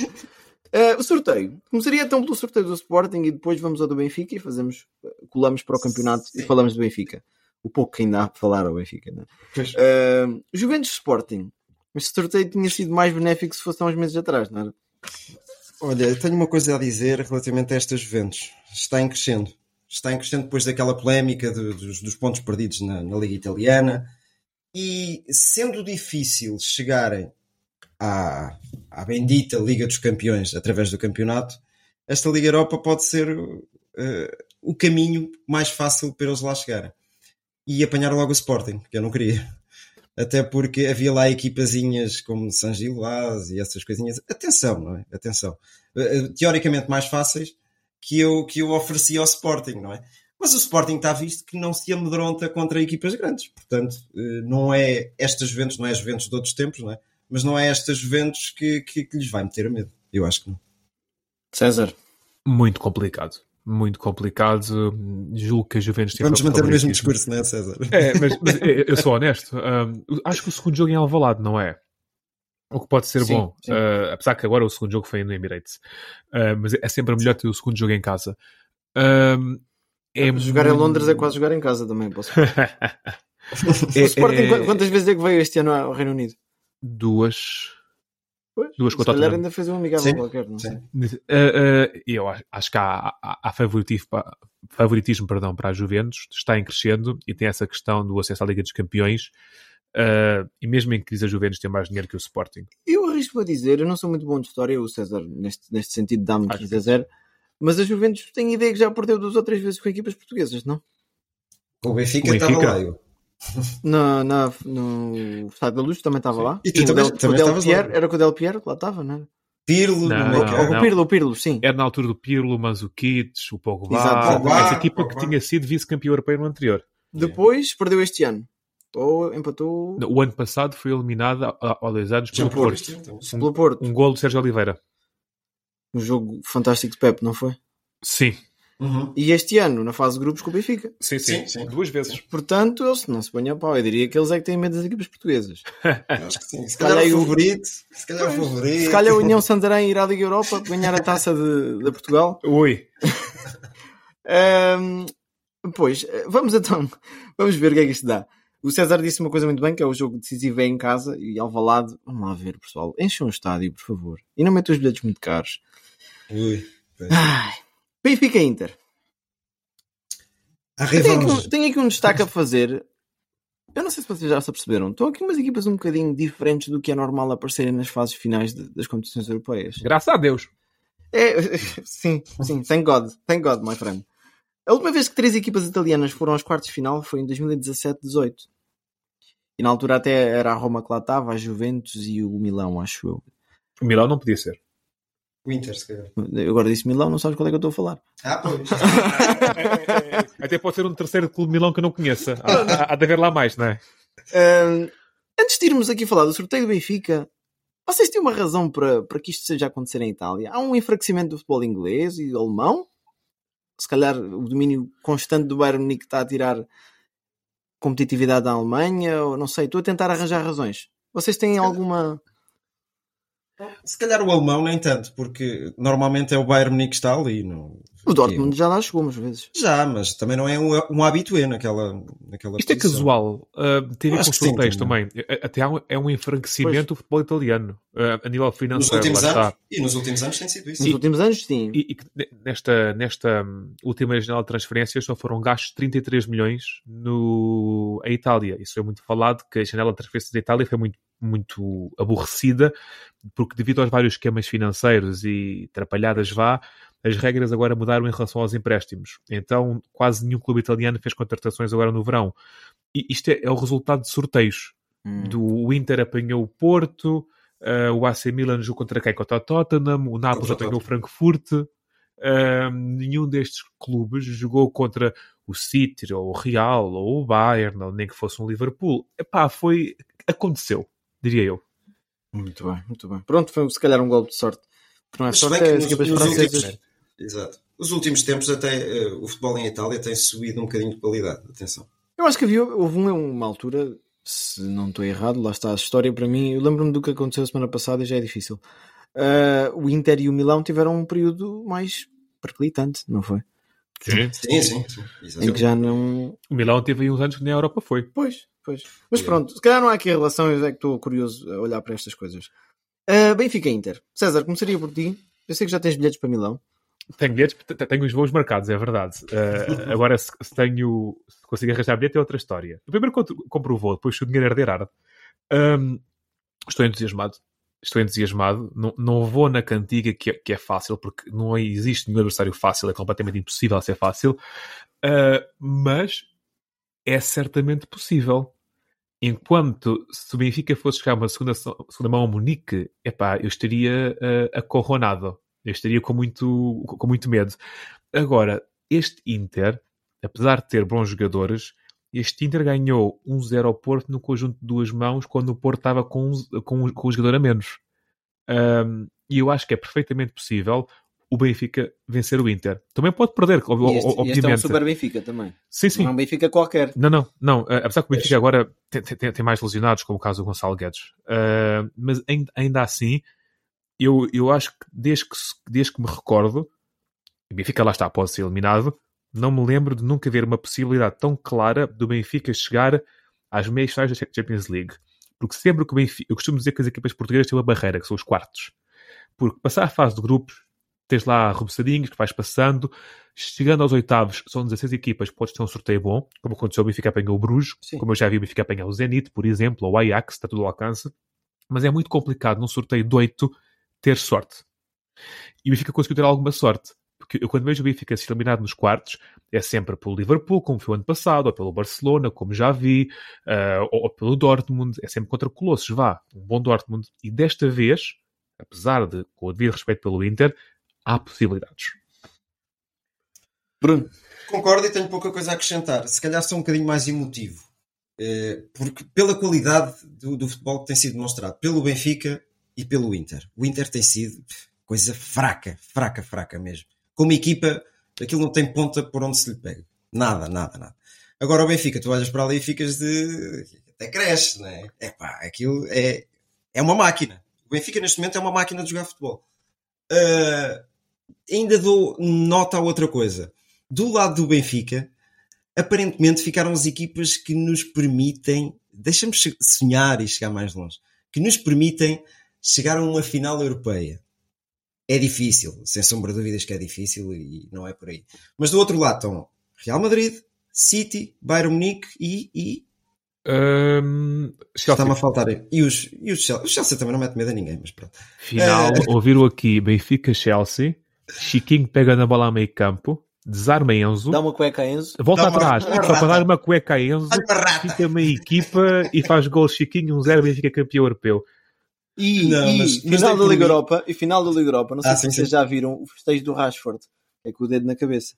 Eh, o sorteio. Começaria então pelo sorteio do Sporting e depois vamos ao do Benfica e fazemos, colamos para o campeonato e falamos do Benfica. O pouco que ainda há para falar ao Benfica. Não é? Eh, Juventus Sporting. Este sorteio tinha sido mais benéfico se fosse há uns meses atrás, não era? Olha, tenho uma coisa a dizer relativamente a estas Juventus. Está em crescendo. Está em crescendo depois daquela polémica de- dos, dos pontos perdidos na, na Liga Italiana. E sendo difícil chegarem à, à bendita Liga dos Campeões através do campeonato, esta Liga Europa pode ser eh, o caminho mais fácil para eles lá chegarem. E apanhar logo o Sporting, que eu não queria. Até porque havia lá equipazinhas como San Gilvaz e essas coisinhas. Atenção, não é? Atenção. Eh, eh, Teoricamente mais fáceis que eu, que eu oferecia ao Sporting, não é? Mas o Sporting está visto que não se amedronta contra equipas grandes. Portanto, não é estas Juventus, não é as Juventus de outros tempos, não é? Mas não é estas Juventus que, que, que lhes vai meter a medo. Eu acho que não. César. Muito complicado. muito complicado. Julgo que a Juventus tem Vamos manter o mesmo discurso, não é, César? É, mas, [laughs] mas eu eu sou honesto. Acho que o segundo jogo é em Alvalade, não é? O que pode ser Sim, bom. sim. Uh, apesar que agora o segundo jogo foi no Emirates. Uh, mas é sempre melhor ter o segundo jogo em casa. Um, é Jogar em muito- Londres é quase jogar em casa também. Posso... É- [laughs] o Sporting, é- qu- quantas vezes é que veio este ano ao Reino Unido? Duas. Pois, Duas com o Tottenham. ainda fez um amigável Sim, qualquer, não sei. sim. Uh, uh, eu acho, acho que há, há, há favoritismo, favoritismo perdão, para a Juventus, está em crescendo e tem essa questão do acesso à Liga dos Campeões. Uh, e mesmo em crise, a Juventus tem mais dinheiro que o Sporting. Eu arrisco a dizer, eu não sou muito bom de história, o César, neste, neste sentido, dá-me Acho 15 a 0, mas a Juventus tem ideia que já perdeu duas ou três vezes com equipas portuguesas, não? O Benfica O Benfica? estava lá. Eu. Na, na, no Estado da Luz também estava lá. E tu o também- Del, também o Del estavas lá. Era com o Del Piero que lá estava, não era? Pirlo, Não, meio não, campo. o Pirlo, o Pirlo, sim. Era na altura do Pirlo, o Mandzukic, o Pogba, Exato. Pogba, essa equipa Pogba. que tinha sido vice-campeão europeu no anterior. Depois perdeu este ano. Ou empatou O ano passado foi eliminado há, há dois anos pelo por Porto. então. pelo Porto. Um gol do Sérgio Oliveira. Um jogo fantástico de Pep, não foi? Sim. Uhum. E este ano, na fase de grupos, com o Benfica. Sim, sim. Sim, sim. Duas vezes. Portanto, eles não se ponham a pau. Eu diria que eles é que têm medo das equipas portuguesas. [laughs] Eu Acho que sim. Se calhar calhar o- o favorito. Se calhar o favorito. Se calhar a União Santarém irá à Liga Europa ganhar a taça de, de Portugal. Ui. [laughs] Ahm, pois, vamos então, vamos ver o que é que isto dá. O César disse uma coisa muito bem, que é o jogo decisivo é em casa e Alvalade. Vamos lá ver, pessoal. Enchem um estádio, por favor. E não metam os bilhetes muito caros. Ui. pois. Ai. Benfica Inter. Tenho, aqui um, tenho aqui um destaque a fazer. Eu não sei se vocês já se aperceberam. Estão aqui umas equipas um bocadinho diferentes do que é normal aparecerem nas fases finais de- das competições europeias. Graças a Deus. É, [laughs] sim, sim, thank God, thank God, my friend. A última vez que três equipas italianas foram aos quartos de final foi em 2017-18. E na altura até era a Roma que lá estava, a Juventus e o Milão, acho eu. O Milão não podia ser. O Inter, se calhar. Eu agora disse Milão, não sabes qual é que eu estou a falar. Ah, pois. [laughs] Até pode ser um terceiro clube de Milão que eu não conheça. Há, há- há de haver lá mais, não é? Ahm, antes de irmos aqui falar do sorteio do Benfica, vocês têm uma razão para, para que isto esteja a acontecer em Itália? Há um enfraquecimento do futebol inglês e alemão? Se calhar o domínio constante do Bayern Munique está a tirar competitividade da Alemanha? Ou não sei, estou a tentar arranjar razões. Vocês têm alguma... Se calhar o alemão nem tanto, porque normalmente é o Bayern Munique que está ali. Não... O Dortmund já lá chegou umas vezes. Já, mas também não é um, um habitué naquela, naquela Isto é posição. casual. Uh, tem a ver com sim, sorteios também. Até há um, é um enfraquecimento do futebol italiano. uh, a nível Nos financeiro, últimos lá anos, está. e nos últimos anos tem sido isso. Nos últimos anos, sim. E, e nesta, nesta hum, última janela de transferências só foram gastos 33 milhões no, a Itália. Isso foi muito falado, que a janela de transferências da Itália foi muito, muito aborrecida, porque devido aos vários esquemas financeiros e atrapalhadas vá, as regras agora mudaram em relação aos empréstimos. Então quase nenhum clube italiano fez contratações agora no verão. E isto é, é o resultado de sorteios. Hum. Do, o Inter apanhou o Porto, uh, o AC Milan jogou contra quem? Contra o Tottenham, o Nápoles apanhou o Frankfurt. Uh, nenhum destes clubes jogou contra o City, ou o Real, ou o Bayern, ou nem que fosse um Liverpool. Epá, foi... aconteceu, diria eu. Muito bem, muito bem. Pronto, foi se calhar um golpe de sorte. Não é sorte, é que nos- últimos- Exato. Os últimos tempos até eh, o futebol em Itália tem subido um bocadinho de qualidade. Atenção. Eu acho que havia, houve uma, uma altura, se não estou errado, lá está a história para mim. Eu lembro-me do que aconteceu semana passada e já é difícil. Ah, o Inter e o Milão tiveram um período mais perclitante, não foi? Sim. Sim, sim. sim. Em Exato. que já não. O Milão teve aí uns anos que nem a Europa foi. Pois, pois. Mas pronto, se calhar não há aqui a relação, eu é que estou curioso a olhar para estas coisas. Ah, Benfica Inter. César, começaria por ti. Eu sei que já tens bilhetes para Milão. Tenho bilhetes, tenho os voos marcados, é verdade. Uh, [laughs] agora, se, se tenho, se consigo arranjar bilhete, é outra história. Primeiro compro, o voo, depois se o dinheiro herder arde. Um, estou entusiasmado. Estou entusiasmado. Não, não vou na cantiga que é, que é fácil, porque não existe nenhum adversário fácil, é completamente impossível ser fácil. Uh, mas é certamente possível. Enquanto se o Benfica fosse chegar uma segunda, segunda mão a Munique, epá, eu estaria uh, acorronado. Eu estaria com muito, com muito medo. Agora, este Inter, apesar de ter bons jogadores, este Inter ganhou 1-0 ao Porto no conjunto de duas mãos quando o Porto estava com, com, com um jogador a menos. Um, e eu acho que é perfeitamente possível o Benfica vencer o Inter. Também pode perder, este, ob- e este é um obviamente. super Benfica também. Sim, sim. Não é um Benfica qualquer. Não, não, não. Eh, apesar que o Benfica agora tem, tem- tem mais lesionados, como o caso do Gonçalo Guedes. Eh, mas ainda, ainda assim, eu, eu acho que desde, que desde que me recordo, o Benfica lá está, pode ser eliminado, não me lembro de nunca ver uma possibilidade tão clara do Benfica chegar às meias finais da Champions League. Porque sempre que o Benfica. Eu costumo dizer que as equipas portuguesas têm uma barreira, que são os quartos. Porque passar a fase de grupos, tens lá repousadinhos que vais passando, chegando aos oitavos, são 16 equipas, podes ter um sorteio bom, como aconteceu o Benfica apanhou o Bruges, Sim. como eu já vi o Benfica apanhar o Zenit, por exemplo, ou o Ajax, está tudo ao alcance. Mas é muito complicado num sorteio de 8 ter sorte. E o Benfica conseguiu ter alguma sorte. Porque eu, quando vejo o Benfica ser eliminado nos quartos, é sempre pelo Liverpool, como foi o ano passado, ou pelo Barcelona, como já vi, ah, ou, ou pelo Dortmund, é sempre contra Colossos, vá, um bom Dortmund. E desta vez, apesar de, com o devido respeito pelo Inter, há possibilidades. Bruno, Concordo e tenho pouca coisa a acrescentar. Se calhar sou um bocadinho mais emotivo. Eh, Porque pela qualidade do, do futebol que tem sido demonstrado pelo Benfica e pelo Inter. O Inter tem sido coisa fraca, fraca, fraca mesmo. Como equipa, aquilo não tem ponta por onde se lhe pega. Nada, nada, nada. Agora o Benfica, tu olhas para ali e ficas de. até cresce, não é? É pá, aquilo é, é uma máquina. O Benfica neste momento é uma máquina de jogar futebol. Ah, ainda dou nota a outra coisa. Do lado do Benfica, aparentemente ficaram as equipas que nos permitem, deixa-me che- sonhar e chegar mais longe, que nos permitem chegar a uma final europeia. É difícil, sem sombra de dúvidas que é difícil e não é por aí. Mas do outro lado estão Real Madrid, City, Bayern Munique e, e Chelsea. está-me a faltar. E os, e os Chelsea. O Chelsea também não mete medo a ninguém, mas pronto. Final, Eh. ouviram aqui Benfica-Chelsea, Chiquinho pega na bola a meio campo, desarma Enzo, dá uma cueca a Enzo. volta uma- atrás, uma só para dar uma cueca a Enzo, uma fica meio equipa e faz gol Chiquinho, um zero Benfica campeão europeu. E, Não, e mas- mas final da Liga mim. Europa, e final da Liga Europa, não sei Ah, se sim, vocês sim. já viram o festejo do Rashford. É com o dedo na cabeça.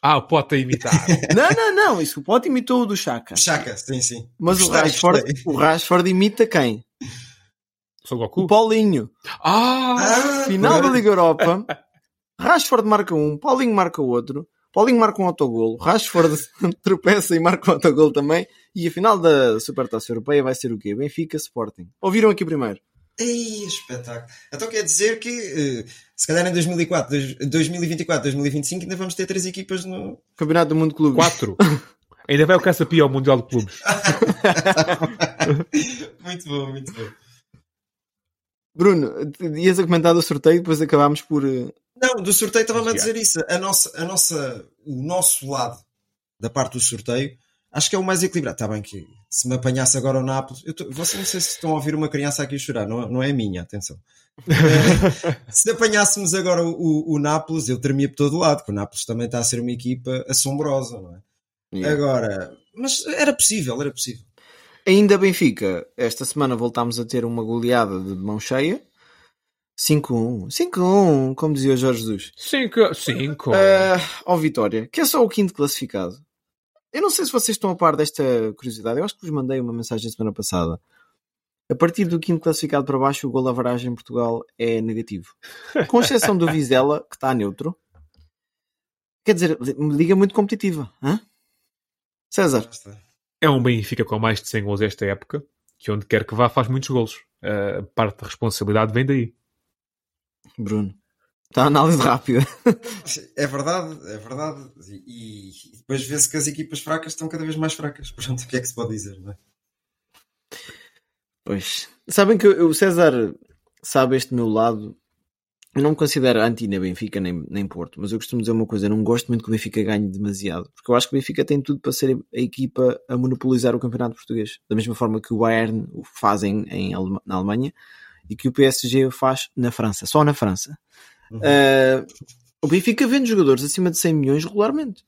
Ah, o Pote a imitar. [laughs] não, não, não, isso o Pote imitou o do Chaka. Chaca, sim, sim. Mas o Rashford, o Rashford imita quem? Sou O Goku. Paulinho. Ah! Ah, Final da. Liga Europa, Rashford marca um, Paulinho marca outro, Paulinho marca um autogolo, Rashford [laughs] tropeça e marca um autogolo também, e a final da Supertaça Europeia vai ser o quê? Benfica Sporting. Ouviram aqui primeiro? Ei, espetáculo. Então quer dizer que eh, se calhar em 2004, dois- 2024, 2025 ainda vamos ter três equipas no. Campeonato do Mundo Clube. Quatro. [laughs] Ainda vai o Caçapia ao Mundial de Clubes. [laughs] muito bom, muito bom. Bruno, ias a comentar do sorteio, depois acabámos por. eh, Não, do sorteio estava-me a dizer isso. A nossa, a nossa, o nosso lado da parte do sorteio acho que é o mais equilibrado. Está bem que se me apanhasse agora o Nápoles, eu tô, vocês não sei se estão a ouvir uma criança aqui chorar, não, não é a minha, atenção. [laughs] Se apanhássemos agora o, o, o Nápoles, eu tremia por todo lado, porque o Nápoles também está a ser uma equipa assombrosa, não é? Agora, mas era possível, era possível. Ainda Benfica, esta semana voltámos a ter uma goleada de mão cheia. 5-1. 5-1, como dizia o Jorge Jesus. Cinco. Cinco. Uh, ao Vitória, que é só o quinto classificado. Eu não sei se vocês estão a par desta curiosidade. Eu acho que vos mandei uma mensagem semana passada. A partir do quinto classificado para baixo, o gol averagem em Portugal é negativo. Com exceção do Vizela, que está neutro. Quer dizer, liga muito competitiva. Hã? César. É um Benfica com mais de 100 gols esta época, que onde quer que vá faz muitos gols. A parte da responsabilidade vem daí. Bruno. Está a análise rápida. É verdade, é verdade. E, e depois vê-se que as equipas fracas estão cada vez mais fracas. Portanto, o que é que se pode dizer, não é? Pois. Sabem que o César sabe este meu lado. Eu não me considero anti nem Benfica nem, nem Porto, mas eu costumo dizer uma coisa: eu não gosto muito que o Benfica ganhe demasiado, porque eu acho que o Benfica tem tudo para ser a equipa a monopolizar o campeonato português, da mesma forma que o Bayern o fazem em, na Alemanha e que o PSG o faz na França, só na França. Uhum. Uh, o Benfica vende jogadores acima de 100 milhões regularmente.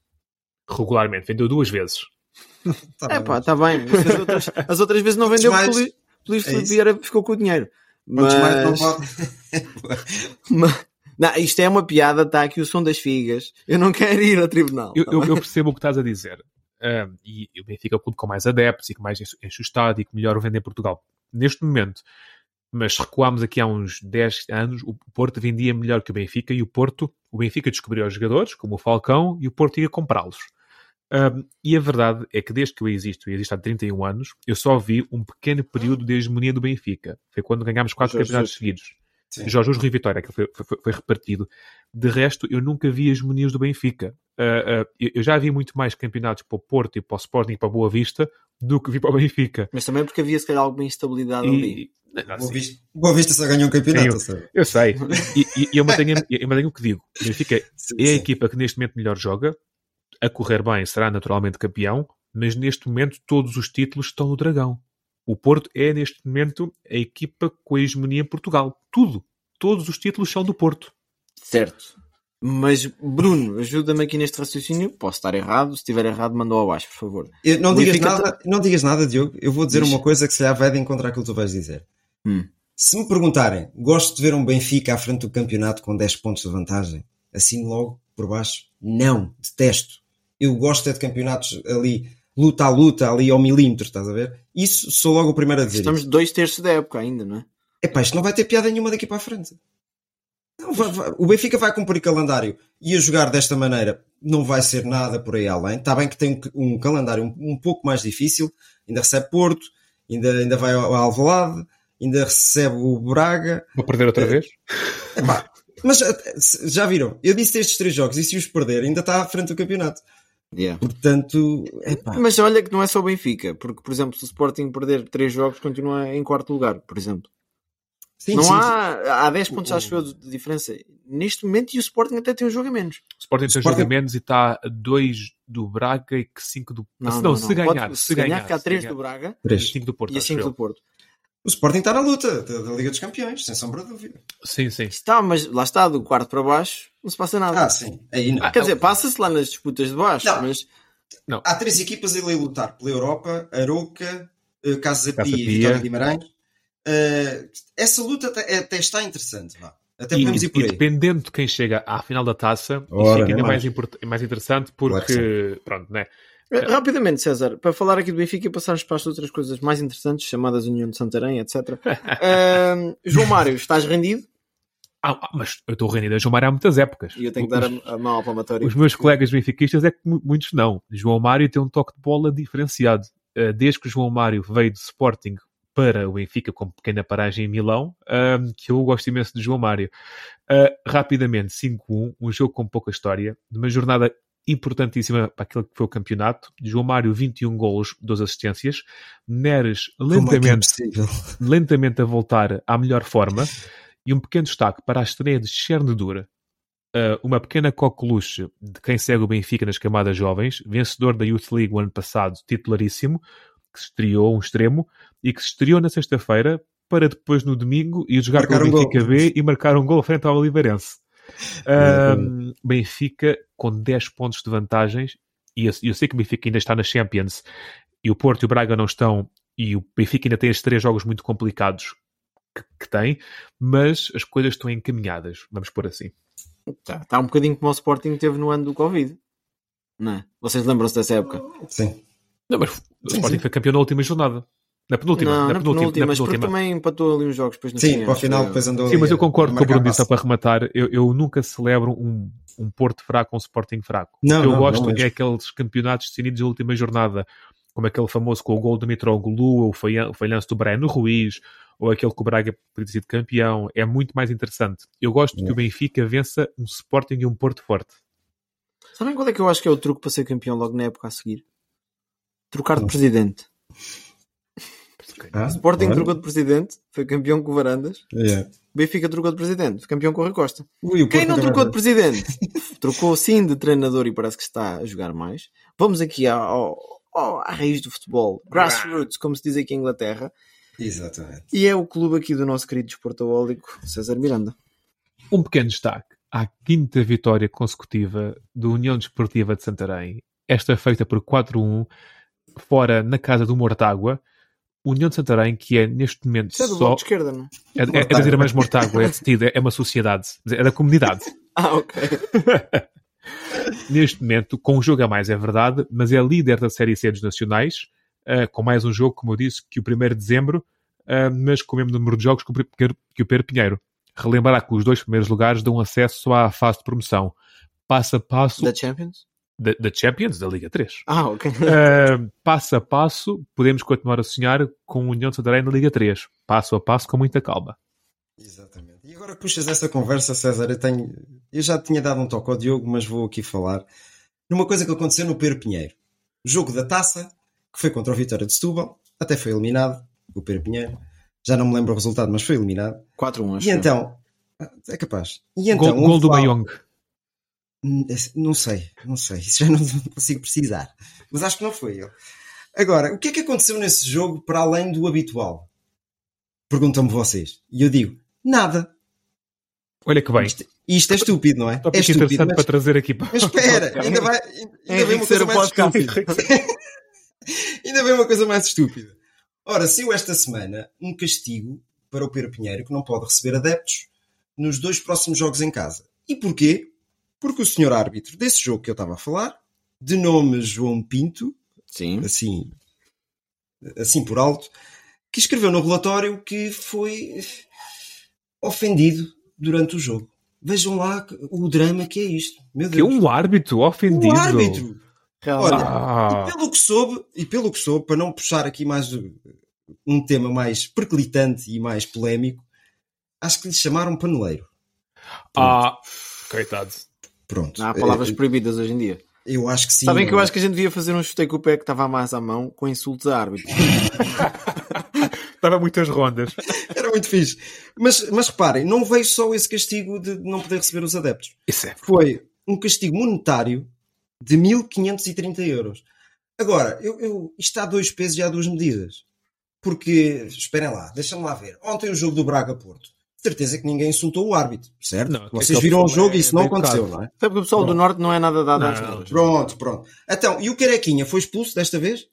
Regularmente, vendeu duas vezes. [laughs] Tá É bem, pá, mas- está bem. As outras, as outras vezes não vendeu mais- porque o Luís- é Filipe isso. Vieira ficou com o dinheiro. Mas-? [laughs] Mas- Não, isto é uma piada, está aqui o som das figas. Eu não quero ir ao tribunal. Eu, tá eu- eu percebo o que estás a dizer. Um, e o Benfica é o clube com mais adeptos e que mais enche o estádio e que melhor vende em Portugal. Neste momento, Mas recuámos aqui há uns 10 anos, o Porto vendia melhor que o Benfica e o Porto, o Benfica descobriu os jogadores, como o Falcão, e o Porto ia comprá-los. Um, e a verdade é que desde que eu existo, e existo há 31 anos, eu só vi um pequeno período de hegemonia do Benfica. Foi quando ganhámos quatro campeonatos seguidos. Sim. Jorge Rui Vitória, que foi, foi- foi repartido. De resto, eu nunca vi hegemonias do Benfica. Uh, uh, eu já vi muito mais campeonatos para o Porto e para o Sporting e para a Boa Vista do que vi para o Benfica. Mas também porque havia se calhar alguma instabilidade ali. E, não, Boa Vista, Boa Vista só ganhou um campeonato, Eu- eu sei. [laughs] E, e- eu, mantenho, eu mantenho o que digo. O Benfica Sim, é a sim. equipa que neste momento melhor joga, a correr bem será naturalmente campeão, mas neste momento todos os títulos estão no Dragão. O Porto é neste momento a equipa com a hegemonia em Portugal. Tudo. Todos os títulos são do Porto. Certo. Mas, Bruno, ajuda-me aqui neste raciocínio. Posso estar errado. Se estiver errado, manda abaixo, por favor. Eu- não, O digas nada, não digas nada, Diogo. Eu vou dizer Diz. uma coisa que se calhar vai de encontrar aquilo que tu vais dizer. Hum. Se me perguntarem, gosto de ver um Benfica à frente do campeonato com 10 pontos de vantagem, assim logo por baixo? Não, detesto. Eu gosto é de campeonatos ali, luta a luta, ali ao milímetro, estás a ver? Isso sou logo o primeiro a dizer. Estamos isso. dois terços da época ainda, não é? Epá, isto não vai ter piada nenhuma daqui para a frente. Não, vai- vai- o Benfica vai cumprir calendário e a jogar desta maneira não vai ser nada por aí além. Está bem que tem um, um calendário um, um pouco mais difícil, ainda recebe Porto, ainda, ainda vai ao Alvalade, ainda recebe o Braga. Vou perder outra vez? Epá, mas eh, já viram, eu disse estes três jogos e se os perder ainda está à frente do campeonato. Yeah. Portanto, epá, Mas olha que não é só o Benfica, porque, por exemplo, se o Sporting perder três jogos, continua em quarto lugar, por exemplo. sim, não sim, há, há 10 pontos, acho eu, de diferença neste momento e o Sporting até tem um jogo a menos. O Sporting tem Sporting- jogo a menos e está a 2 do Braga e 5 do... Não, se ganhar. Pode- se ganhar, fica a se 3 ganhar. do Braga E três. 5 do Porto, e a acho 5 eu. do Porto. O Sporting está na luta da, da Liga dos Campeões, sem sombra de dúvida. Sim, sim. Está, mas lá está, do quarto para baixo, não se passa nada. Ah, sim. Aí não. Quer dizer, passa-se lá nas disputas de baixo, Não. mas Há três equipas ali a lutar pela Europa: Aroca, eh, Casa Casa Pia e. Vitória Guimarães. Eh, essa luta até, até está interessante. Vá. Até E, podemos ir por e aí. dependendo de quem chega à final da taça, Ora, isso nem ainda mais, mais. import- mais interessante Claro porque, pronto, né? Eh, Rapidamente, César, para falar aqui do Benfica e passarmos para as outras coisas mais interessantes, chamadas União de Santarém, etc. [laughs] João Mário, estás rendido? Ah, ah, mas eu estou rendido a João Mário há muitas épocas. E eu tenho que dar a, a mão ao palmatório. Os meus colegas benfiquistas é que mu- muitos não. João Mário tem um toque de bola diferenciado. Uh, Desde que o João Mário veio do Sporting para o Benfica com pequena paragem em Milão, um, que eu gosto imenso de João Mário. Uh, rapidamente, 5-1, um jogo com pouca história, de uma jornada importantíssima para aquele que foi o campeonato. João Mário, 21 golos, 12 assistências. Neres, é é lentamente, possível? [laughs] lentamente a voltar à melhor forma. E um pequeno destaque para a estreia de Chernedura, Uh, uma pequena coqueluche de quem segue o Benfica nas camadas jovens, vencedor da Youth League o ano passado, titularíssimo, que se estreou um extremo e que se estreou na sexta-feira para depois no domingo ir jogar Marcar com o um gol. Benfica B e marcar um gol frente ao Oliveirense. [laughs] Um, Benfica com 10 pontos de vantagens e eu, eu sei que o Benfica ainda está na Champions e o Porto e o Braga não estão e o Benfica ainda tem estes três jogos muito complicados que, que tem, mas as coisas estão encaminhadas, vamos por assim. Está tá um bocadinho como o Sporting teve no ano do Covid. Não é? Vocês lembram-se dessa época? Sim. Não, mas o Sporting foi campeão na última jornada. Na penúltima. não, na, na penúltima, penúltima, mas porque penúltima. também empatou ali uns jogos depois no Sim, para o final depois andou Sim, ali mas eu a- concordo com o Bruno só para rematar. Eu, eu nunca celebro um, um Porto fraco ou um Sporting fraco. Não, eu não, gosto não é aqueles campeonatos decididos na última jornada, como aquele famoso com o gol do Mitroglou, ou o falhan- o falhanço do Breno Ruiz, ou aquele que o Braga podia sido campeão. É muito mais interessante. Eu gosto que o Benfica vença um Sporting e um Porto forte. Sabem qual é que eu acho que é o truque para ser campeão logo na época a seguir? Trocar de Não. Presidente. Ah, Sporting trocou de presidente, foi campeão com o Varandas. Yeah. Benfica trocou de presidente, foi campeão com o Rui Costa. Ui, o Quem não trocou de presidente? [laughs] trocou sim de treinador e parece que está a jogar mais. Vamos aqui ao, ao, à raiz do futebol. Grassroots, como se diz aqui em Inglaterra. Exatamente. E é o clube aqui do nosso querido desportaólico, César Miranda. Um pequeno destaque à quinta vitória consecutiva do União Desportiva de Santarém. Esta feita por 4-1, fora na casa do Mortágua. União de Santarém, que é neste momento Isso é do só. de esquerda, não é? É, é, das Irmãs Mortágua, é, é uma sociedade, é da comunidade. [laughs] Ah, ok. [laughs] neste momento, com um jogo a mais, é verdade, mas é líder da Série C dos Nacionais, eh, com mais um jogo, como eu disse, que o 1 de dezembro, uh, mas com o mesmo número de jogos que o, Pedro- que o Pedro Pinheiro. Relembrar que os dois primeiros lugares dão acesso à fase de promoção. Passo a passo Da Champions? Da, da Champions, da Liga 3. Ah, ok. Uh, [laughs] passo a passo, podemos continuar a sonhar com o União de Santarém na Liga 3. Passo a passo, com muita calma. Exatamente. E agora puxas essa conversa, César, eu, tenho... eu já tinha dado um toque ao Diogo, mas vou aqui falar numa coisa que aconteceu no Pedro Pinheiro. Jogo da taça, que foi contra o Vitória de Setúbal, até foi eliminado, o Pedro Pinheiro. Já não me lembro o resultado, mas foi eliminado. 4-1, acho. E então, é capaz. E então, gol, gol do Bayong. Hum, Não sei, não sei. Isso já não [laughs] consigo precisar. Mas acho que não foi ele. Agora, o que é que aconteceu nesse jogo para além do habitual? Perguntam-me vocês. E eu digo, nada. Olha que bem. Isto, isto é estúpido, não é? É Tópico estúpido. interessante Mas, para trazer aqui para mas espera, ainda vai, ainda vem uma coisa mais estúpida. [laughs] ainda vem uma coisa mais estúpida. Ora, saiu esta semana um castigo para o Pedro Pinheiro que não pode receber adeptos nos dois próximos jogos em casa. E porquê? Porque o senhor árbitro desse jogo que eu estava a falar, de nome João Pinto, Sim. assim, assim por alto, que escreveu no relatório que foi ofendido durante o jogo. Vejam lá o drama que é isto. Meu Que é Deus. um árbitro ofendido. O árbitro. Olha, Ah, e pelo que soube, e pelo que soube, para não puxar aqui mais um tema mais perclitante e mais polémico, acho que lhe chamaram paneleiro. ah, coitado. Pronto. Não há palavras Eh, proibidas hoje em dia. Eu acho que sim. Sabem que eu é? acho que a gente devia fazer um chutei com o pé que estava mais à mão com insultos a árbitros. [laughs] Estava muitas rondas. Era muito fixe. Mas, mas reparem, não veio só esse castigo de não poder receber os adeptos. Isso é. Foi um castigo monetário de 1530 euros. Agora, eu, eu, isto há dois pesos e há duas medidas. Porque, esperem lá, deixa-me lá ver. Ontem o jogo do Braga-Porto. Certeza que ninguém insultou o árbitro, certo? Não, Vocês aquele viram o jogo é e isso não aconteceu, educado. não é? Sabe que o pessoal do Norte não é nada dado às Não. Pronto, pronto. Então, e o Carequinha foi expulso desta vez?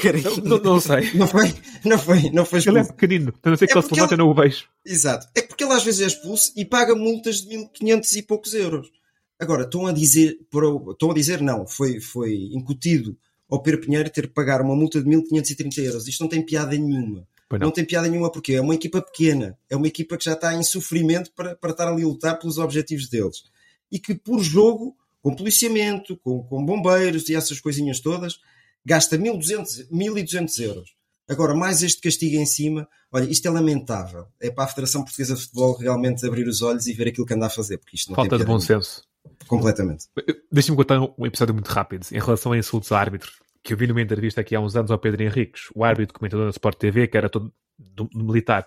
Quero ir. Não, não sei. Não foi? Não foi, não foi Ele é expulso. pequenino. A não ser que É ele se levanta, não o vejo. Exato. É porque ele às vezes é expulso e paga multas de 1500 e poucos euros. Agora, estão a dizer, para o- estão a dizer não, foi, foi incutido ao Pedro Pinheiro ter que pagar uma multa de 1530 euros. Isto não tem piada nenhuma. Não. não. tem piada nenhuma porque é uma equipa pequena, é uma equipa que já está em sofrimento para, para estar ali a lutar pelos objetivos deles. E que por jogo, com policiamento, com, com bombeiros e essas coisinhas todas, gasta 1200, 1200 euros. Agora, mais este castigo em cima, olha, isto é lamentável. É para a Federação Portuguesa de Futebol realmente abrir os olhos e ver aquilo que anda a fazer, porque isto não Falta de bom nenhuma. senso. Completamente. Deixa-me contar um episódio muito rápido em relação a insultos a árbitros. Que eu vi numa entrevista aqui há uns anos ao Pedro Henriques, o árbitro comentador da Sport TV, que era todo do, do militar.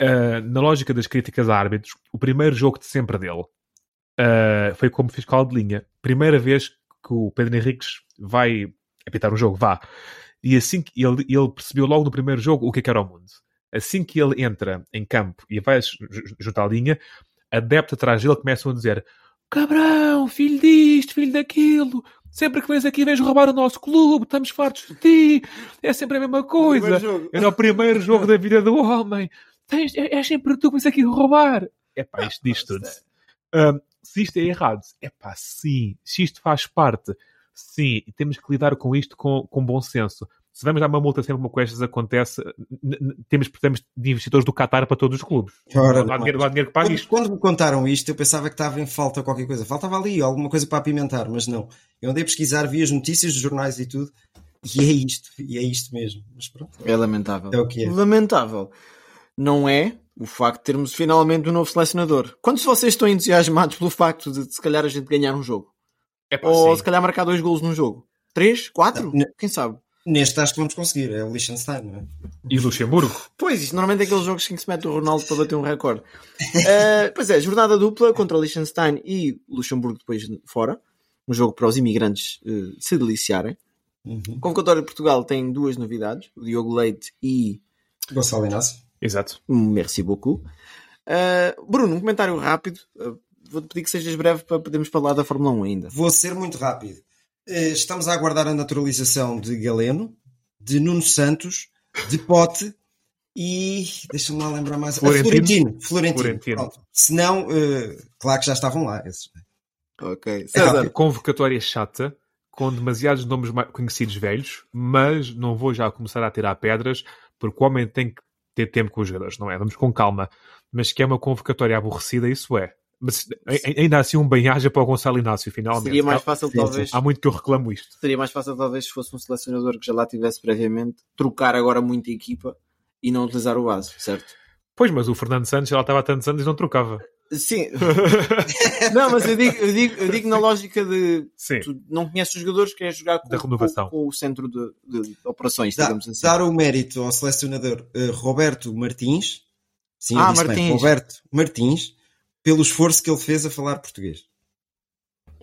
Ah, na lógica das críticas a árbitros, o primeiro jogo de sempre dele ah, foi como fiscal de linha. Primeira vez que o Pedro Henriques vai apitar um jogo, vá. E assim que ele, ele percebeu logo no primeiro jogo o que, é que era o mundo. Assim que ele entra em campo e vai ju- ju- junto à linha, adeptos atrás dele começam a dizer cabrão, filho disto, filho daquilo, sempre que vens aqui vens roubar o nosso clube, estamos fartos de ti, é sempre a mesma coisa. Era o primeiro jogo da vida do homem. Tens, é, é sempre tu que vens aqui roubar. É pá, isto diz tudo. Ahm, se isto é errado, é pá, sim. Se isto faz parte, sim. E temos que lidar com isto com, com bom senso. Se vamos dar uma multa sempre uma coisa estas acontece, temos, precisamos de investidores do Qatar para todos os clubes. Ora, não, há dinheiro, não há dinheiro que pague Quando, isto. quando me contaram isto, eu pensava que estava em falta qualquer coisa. Faltava ali alguma coisa para apimentar, mas não. Eu andei a pesquisar, vi as notícias dos jornais e tudo, e é isto, e é isto mesmo. Mas pronto, É lamentável. é o que é. Lamentável. Não é o facto de termos finalmente um novo selecionador. Quantos de vocês estão entusiasmados pelo facto de se calhar a gente ganhar um jogo? É pá, Ou sim. se calhar marcar dois golos num jogo? Três? Quatro? Não, Quem sabe? Neste acho que vamos conseguir, é o Liechtenstein, não é? E Luxemburgo? Pois, isto normalmente é aqueles jogos em que se mete o Ronaldo para bater um recorde. Eh, pois é, jornada dupla contra Liechtenstein e Luxemburgo depois fora. Um jogo para os imigrantes eh, se deliciarem. Uhum. O Convocatório de Portugal tem duas novidades. O Diogo Leite e Gonçalo Inácio. Exato. Merci beaucoup. Eh, Bruno, um comentário rápido. Eh, Vou-te pedir que sejas breve para podermos falar da Fórmula 1 ainda. Vou ser muito rápido. Eh, Estamos a aguardar a naturalização de Galeno, de Nuno Santos, de Pote e deixa-me lá lembrar mais. Florentino. Florentino. Florentino. Florentino. Se não, eh, claro que já estavam lá. esses. Ok. É César, rápido. Convocatória chata, com demasiados nomes conhecidos velhos, mas não vou já começar a tirar pedras, porque o homem tem que ter tempo com os jogadores, não é? Vamos com calma. Mas que é uma convocatória aborrecida, isso é. Mas ainda assim um bem-aja para o Gonçalo Inácio, finalmente. Seria mais Há- fácil, sim, talvez. Há muito que eu reclamo isto. Seria mais fácil, talvez, se fosse um selecionador que já lá tivesse previamente, trocar agora muita equipa e não utilizar o base, certo? Pois, mas o Fernando Santos já lá estava há tantos anos e não trocava. Sim. [laughs] não, mas eu digo, eu digo, eu digo na lógica de Sim. tu não conheces os jogadores, queres jogar com, Da renovação. com- com o centro de, de operações, Dá- digamos assim. dar o mérito ao selecionador eh, Roberto Martins. Sim, Ah, disse bem, Martins. Roberto Martins, pelo esforço que ele fez a falar português.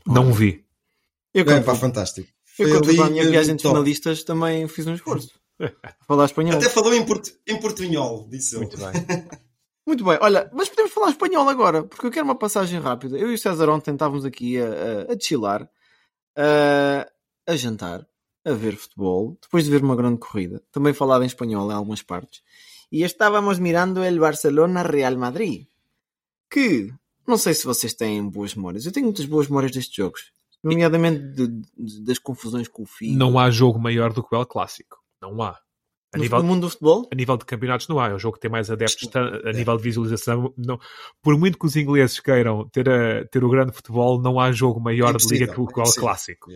Não vi. Eu, É, quando, pá, fantástico. eu, Foi quando fui a minha viagem de top. finalistas, também fiz um esforço. [laughs] Falar espanhol. Até falou em, portu em portunhol, disse ele. Muito bem. [laughs] Muito bem, olha, mas podemos falar espanhol agora, porque eu quero uma passagem rápida. Eu e o César ontem estávamos aqui a, a, a chilar, a, a jantar, a ver futebol, depois de ver uma grande corrida. Também falava em espanhol em algumas partes. E estávamos mirando el Barcelona Real Madrid, que não sei se vocês têm boas memórias. Eu tenho muitas boas memórias destes jogos, nomeadamente de- de- das confusões com o FIA. Não há jogo maior do que o El Clássico. Não há. A no, nível, no mundo do futebol? a nível de campeonatos não há. É um jogo que tem mais adeptos a nível de visualização. Não. Por muito que os ingleses queiram ter, a- ter o grande futebol, não há jogo maior de liga que o, El. Clássico.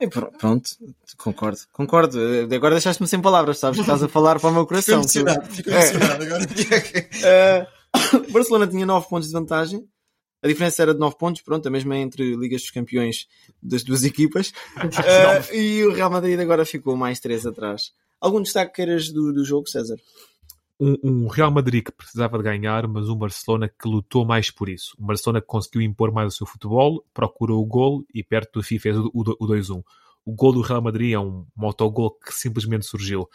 E pr- pronto, concordo, concordo. Agora deixaste-me sem palavras, sabes? Estás a falar para o meu Fico coração. emocionado, fico É. emocionado agora. [laughs] Uh, [coughs] Barcelona tinha 9 pontos de vantagem. A diferença era de 9 pontos, pronto, a mesma é entre Ligas dos Campeões das duas equipas. Uh, [laughs] e o Real Madrid agora ficou mais 3 atrás. Algum destaque queiras do, do jogo, César? Um, um Real Madrid que precisava de ganhar, mas um Barcelona que lutou mais por isso. Um Barcelona que conseguiu impor mais o seu futebol, procurou o gol e perto do fim fez o, o, o 2-1. O gol do Real Madrid é um, um autogol que simplesmente surgiu.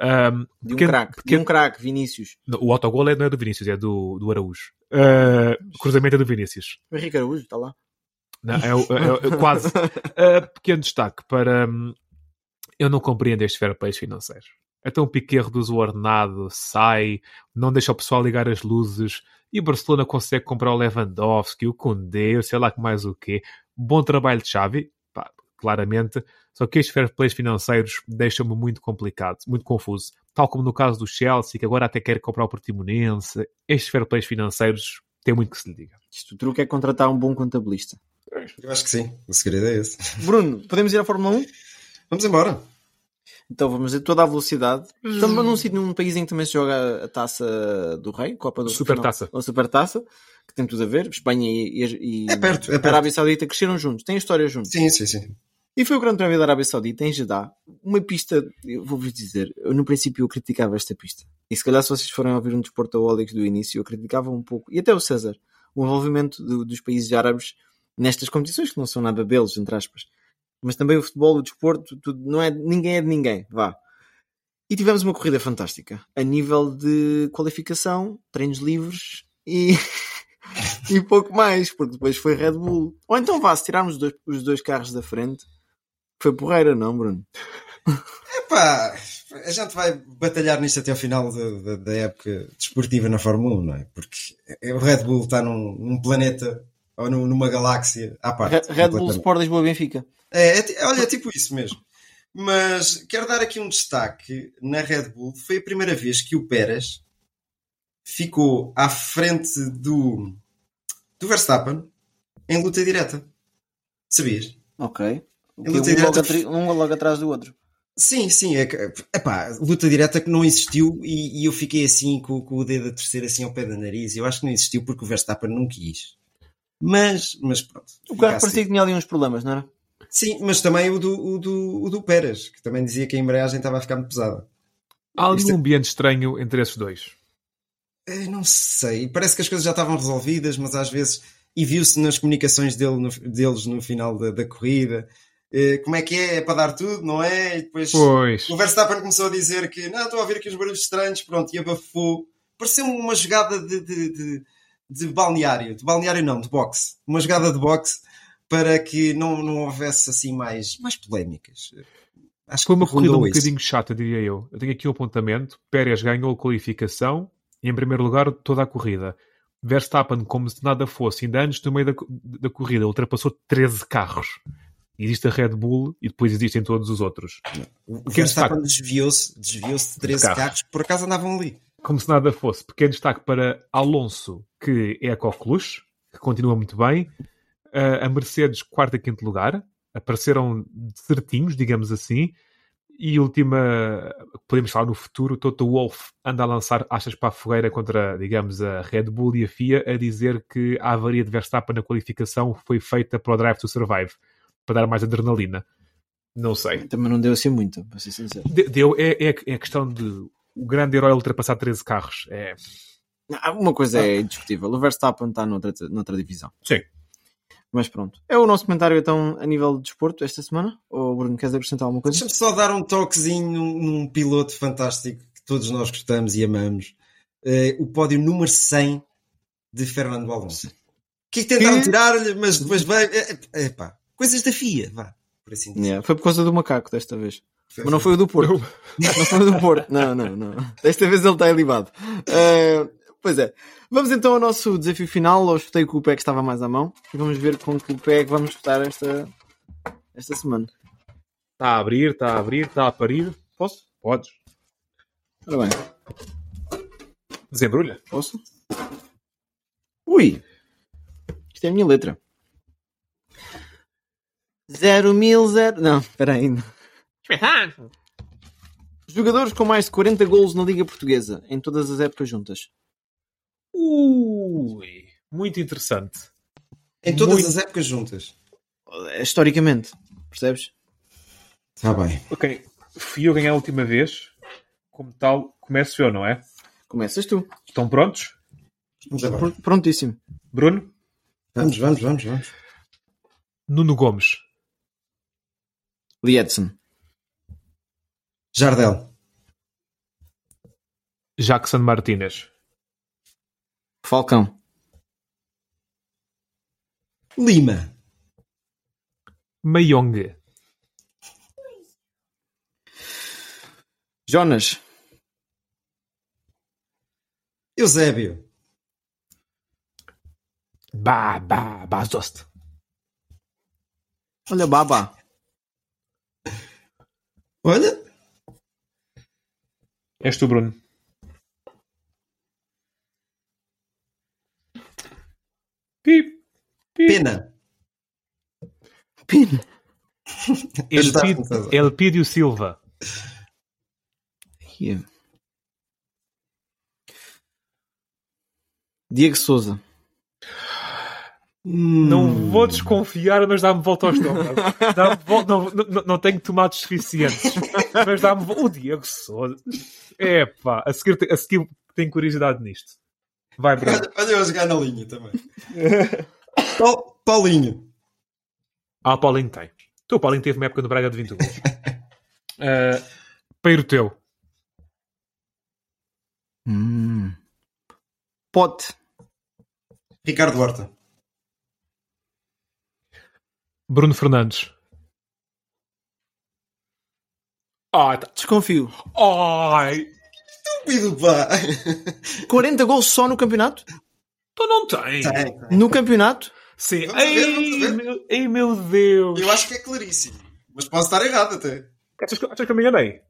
Um, De um craque, de um craque, Vinícius. O autogol é, não é do Vinícius, é do, do Araújo. Uh, cruzamento é do Vinícius. O Henrique Araújo, está lá. Não, é, é- é quase. Uh, [laughs] pequeno destaque para. hum, eu não compreendo estes fair plays financeiros. Então o Piquet reduz o ordenado, sai, não deixa o pessoal ligar as luzes e o Barcelona consegue comprar o Lewandowski, o Koundé, sei lá que mais o quê. Bom trabalho de Xavi, pá, claramente. Só que estes fair plays financeiros deixam-me muito complicado, muito confuso. Tal como no caso do Chelsea, que agora até quer comprar o Portimonense. Estes fair plays financeiros têm muito que se lhe diga. Isto o truque é contratar um bom contabilista. Eu acho que sim, o segredo é esse. Bruno, podemos ir à Fórmula 1? Vamos embora. Então vamos a toda a velocidade. Estamos num sítio, num país em que também se joga a taça do Rei, Copa do Supertaça. Ou Supertaça, que tem tudo a ver. Espanha e, e, e É perto, é a perto. Arábia Saudita cresceram juntos, têm história juntos. Sim, sim, sim. E foi o Grande Prémio da Arábia Saudita em Jeddah, uma pista, eu vou-vos dizer, eu no princípio eu criticava esta pista. E se calhar se vocês forem ouvir um desportaólicos do início, eu criticava um pouco, e até o César, o envolvimento do- dos países árabes nestas competições que não são nada deles, entre aspas. Mas também o futebol, o desporto, tudo, não é, ninguém é de ninguém, vá. E tivemos uma corrida fantástica, a nível de qualificação, treinos livres e, [laughs] e pouco mais, porque depois foi Red Bull. Ou então vá, se tirarmos os dois, os dois carros da frente, foi porreira, não, Bruno? Epá, a gente vai batalhar nisto até ao final da, da- da época desportiva na Fórmula 1, não é? Porque o Red Bull está num, num planeta ou num- numa galáxia à parte. Red, Bull. Sport Lisboa Benfica. É, é olha, é tipo isso mesmo. Mas quero dar aqui um destaque na Red Bull. Foi a primeira vez que o Pérez ficou à frente do, do Verstappen em luta direta. Sabias? Ok. Tem um, logo atri- um logo atrás do outro. Sim, sim. É, que- epá, luta direta que não existiu e, e eu fiquei assim com, com o dedo a terceiro assim ao pé da nariz. Eu acho que não existiu porque o Verstappen não quis. Mas, mas pronto. O carro assim. parecia que tinha ali uns problemas, não era? Sim, mas também o do, o, do, o do Pérez, que também dizia que a embreagem estava a ficar muito pesada. Há ali Isto é- um ambiente estranho entre esses dois. Eu não sei, parece que as coisas já estavam resolvidas, mas às vezes, e viu-se nas comunicações dele, no- deles no final da, da corrida, eh, como é que é, é para dar tudo, não é? E depois Pois. o Verstappen começou a dizer que não, estou a ouvir aqui os barulhos estranhos, pronto, e abafou. Pareceu uma jogada de, de, de, de balneário, de balneário não, de boxe, uma jogada de boxe para que não, não houvesse assim mais, mais polémicas. Acho Foi que uma corrida um isso. bocadinho chata, diria eu. Eu tenho aqui um apontamento. Pérez ganhou a qualificação e, em primeiro lugar, toda a corrida. Verstappen, como se nada fosse, ainda antes do meio da, da corrida, ultrapassou 13 carros. Existe a Red Bull e depois existem todos os outros. O Pequeno Verstappen desviou-se desviou de 13 carros. carros que por acaso andavam ali. Como se nada fosse. Pequeno destaque para Alonso, que é a Coqueluche, que continua muito bem. Uh, a Mercedes, quarto e quinto lugar. Apareceram certinhos, digamos assim. E última, podemos falar no futuro, Toto Wolff anda a lançar achas para a fogueira contra, digamos, a Red Bull e a FIA, a dizer que a avaria de Verstappen na qualificação foi feita para o Drive to Survive, para dar mais adrenalina. Não sei. Também não deu assim muito, para ser sincero. De- Deu, é, é, é a questão de o grande herói ultrapassar 13 carros. É, Uma coisa é indiscutível. O Verstappen está noutra, noutra divisão. Sim. Mas pronto. É o nosso comentário então a nível de desporto esta semana? Ou Bruno, queres acrescentar alguma coisa? Deixa-me só dar um toquezinho num, num piloto fantástico que todos nós gostamos e amamos. Eh, o pódio número 100 de Fernando Alonso. Que tentaram Que- tirar-lhe, mas depois veio. É, é, é, pá, coisas da FIA, vá. Por assim dizer. Yeah, Foi por causa do macaco desta vez. Mas não foi o do Porto. Não foi o do Porto. Não, não, não. Desta vez ele está ilibado. Eh, pois é. Vamos então ao nosso desafio final. Eu chutei com o pé que estava mais à mão. E vamos ver com que pé é que vamos votar esta, esta semana. Está a abrir, está a abrir, está a parir. Posso? Podes. Ora bem. Desembrulha. Posso? Ui! Isto é a minha letra. Zero mil zero. Não, espera aí. Jogadores com mais de 40 golos na Liga Portuguesa, em todas as épocas juntas. Ui, muito interessante. Em todas Muito- as épocas juntas. Eh, Historicamente, percebes? Está bem. Ok, fui eu ganhar a última vez. Como tal, começo eu, não é? Começas tu. Estão prontos? Prontíssimo. Bruno? Vamos, vamos, vamos, vamos. Nuno Gomes. Lee Edson. Jardel. Jackson Martínez. Falcão. Lima. Mayong. Jonas. Eusébio. Bah, bah, Bazost. Olha, Baba. Olha. És tu, Bruno. Pip. Pip. Pena. Elpid- César. Elpidio Silva. Ia. Diego Souza. Não vou desconfiar, mas dá-me volta ao estômago. Dá-me vol- não, não, não tenho tomates suficientes. [laughs] Mas dá-me vol- O Diego Souza. É pá, a seguir, a seguir tenho curiosidade nisto. Vai, Bruno. Olha, eu a jogar na linha também. [laughs] Paul- Paulinho. Ah, o Paulinho tem. Tu, o Paulinho teve uma época no Braga de 20 gols. Uh, Peiro teu. Hum. Pote. Ricardo Horta. Bruno Fernandes. Ah, tá. Desconfio. Ai, Estúpido, pá. 40 gols só no campeonato? tu não tens. No campeonato? Sim. Vamos Ei, ver. meu, ei, meu Deus. Eu acho que é claríssimo. Mas posso estar errado até. Achas que, achas que eu me enganei?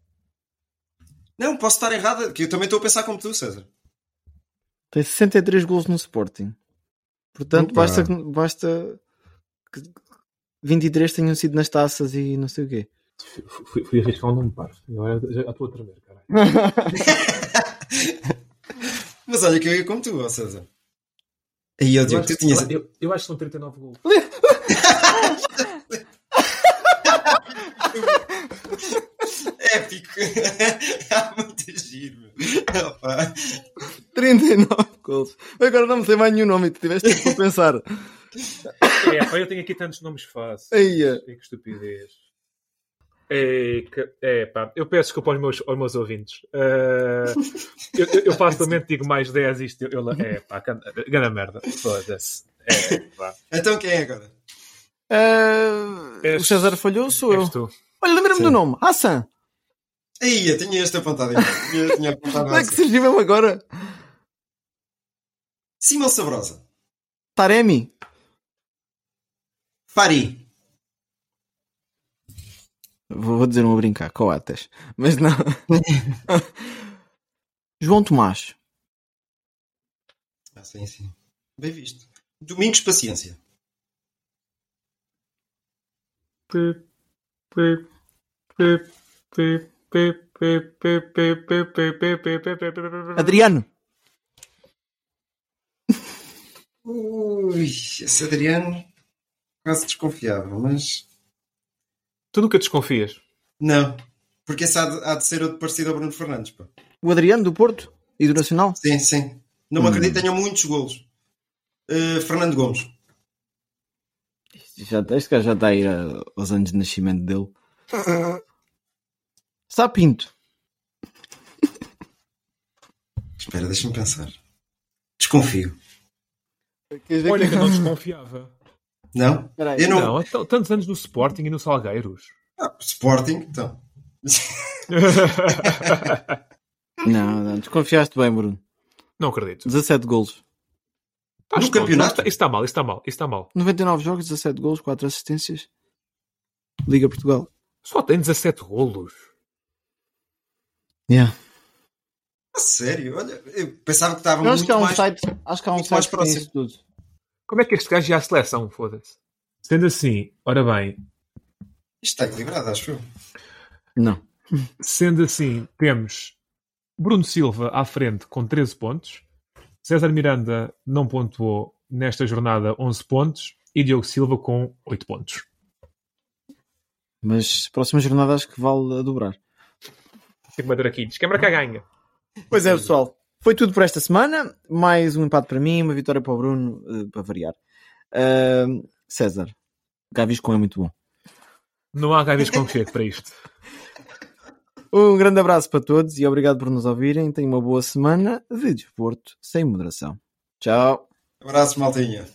Não, posso estar errado. Que eu também estou a pensar como tu, César. Tem 63 gols no Sporting. Portanto, Opa. basta, basta que 23 tenham sido nas taças e não sei o quê. Fui, fui arriscar um nome par. Agora já estou a tremer, caralho. [laughs] Mas olha que eu ia como tu, ó César. Aí eu digo, tu tinhas. eu, eu acho que são 39 gols. [laughs] Épico. [laughs] Há muito giro, meu. Opa. 39 gols. Agora não me sei mais nenhum nome e tu tiveste tempo para pensar. É, pá, eu tenho aqui tantos nomes fáceis. Aí, é. Que estupidez. É, que, é pá, eu peço desculpa aos meus, aos meus ouvintes. Eh, eu, eu, eu facilmente digo mais 10 isto. Eu, eu, é pá, grande merda. Foda-se. É, pá. Então quem é agora? Ah, o És- César falhou, sou eu. Tu. Olha, lembra-me do nome. Hassan. Aí, eu tinha este apontado tinha apontado Como é que assim. surgiu mesmo agora? Simão Sabrosa. Taremi. Fari. Vou dizer um a brincar, Coates. Mas não. João Tomás. Ah, sim, sim. Bem visto. Domingos, paciência. Adriano. Ui, esse Adriano quase desconfiava, mas Tu nunca desconfias. não. Porque esse há de, há de ser outro parecido ao Bruno Fernandes. Pá. O Adriano do Porto e do Nacional. Sim, sim. Não me acredito que tenham muitos golos. Uh, Fernando Gomes. Já, este gajo já está a ir aos anos de nascimento dele. [laughs] Sapinto. Espera, deixa-me pensar. Desconfio. Olha que eu não desconfiava. Não? Espera aí. Eu não. Não, t- tantos anos no Sporting e no Salgueiros. Ah, Sporting, então. [laughs] Não, não, desconfiaste bem, Bruno. não acredito. 17 golos. Estás No campeonato? Isso está mal, isso está mal, isso está mal. 99 jogos, 17 golos, 4 assistências. Liga Portugal. Só tem 17 golos. Yeah. A sério? Olha, eu pensava que estava Eu acho muito que há um mais... site, acho que há um site que tem próximo. isso tudo. Como é que este gajo ia à seleção? Foda-se. Sendo assim, ora bem, Isto está equilibrado, acho eu. Não. sendo assim, temos Bruno Silva à frente com 13 pontos, César Miranda não pontuou nesta jornada 11 pontos e Diogo Silva com 8 pontos. Mas próxima jornada acho que vale a dobrar. Tem que bater aqui. Diz quebra que ganha. Pois é, pessoal. Foi tudo por esta semana. Mais um empate para mim, uma vitória para o Bruno, eh, para variar. Ahm, César, Gaviscon é muito bom. Não há gavis com que chegue para isto. [laughs] Um grande abraço para todos e obrigado por nos ouvirem. Tenham uma boa semana de desporto sem moderação. Tchau. Abraço, maltinha.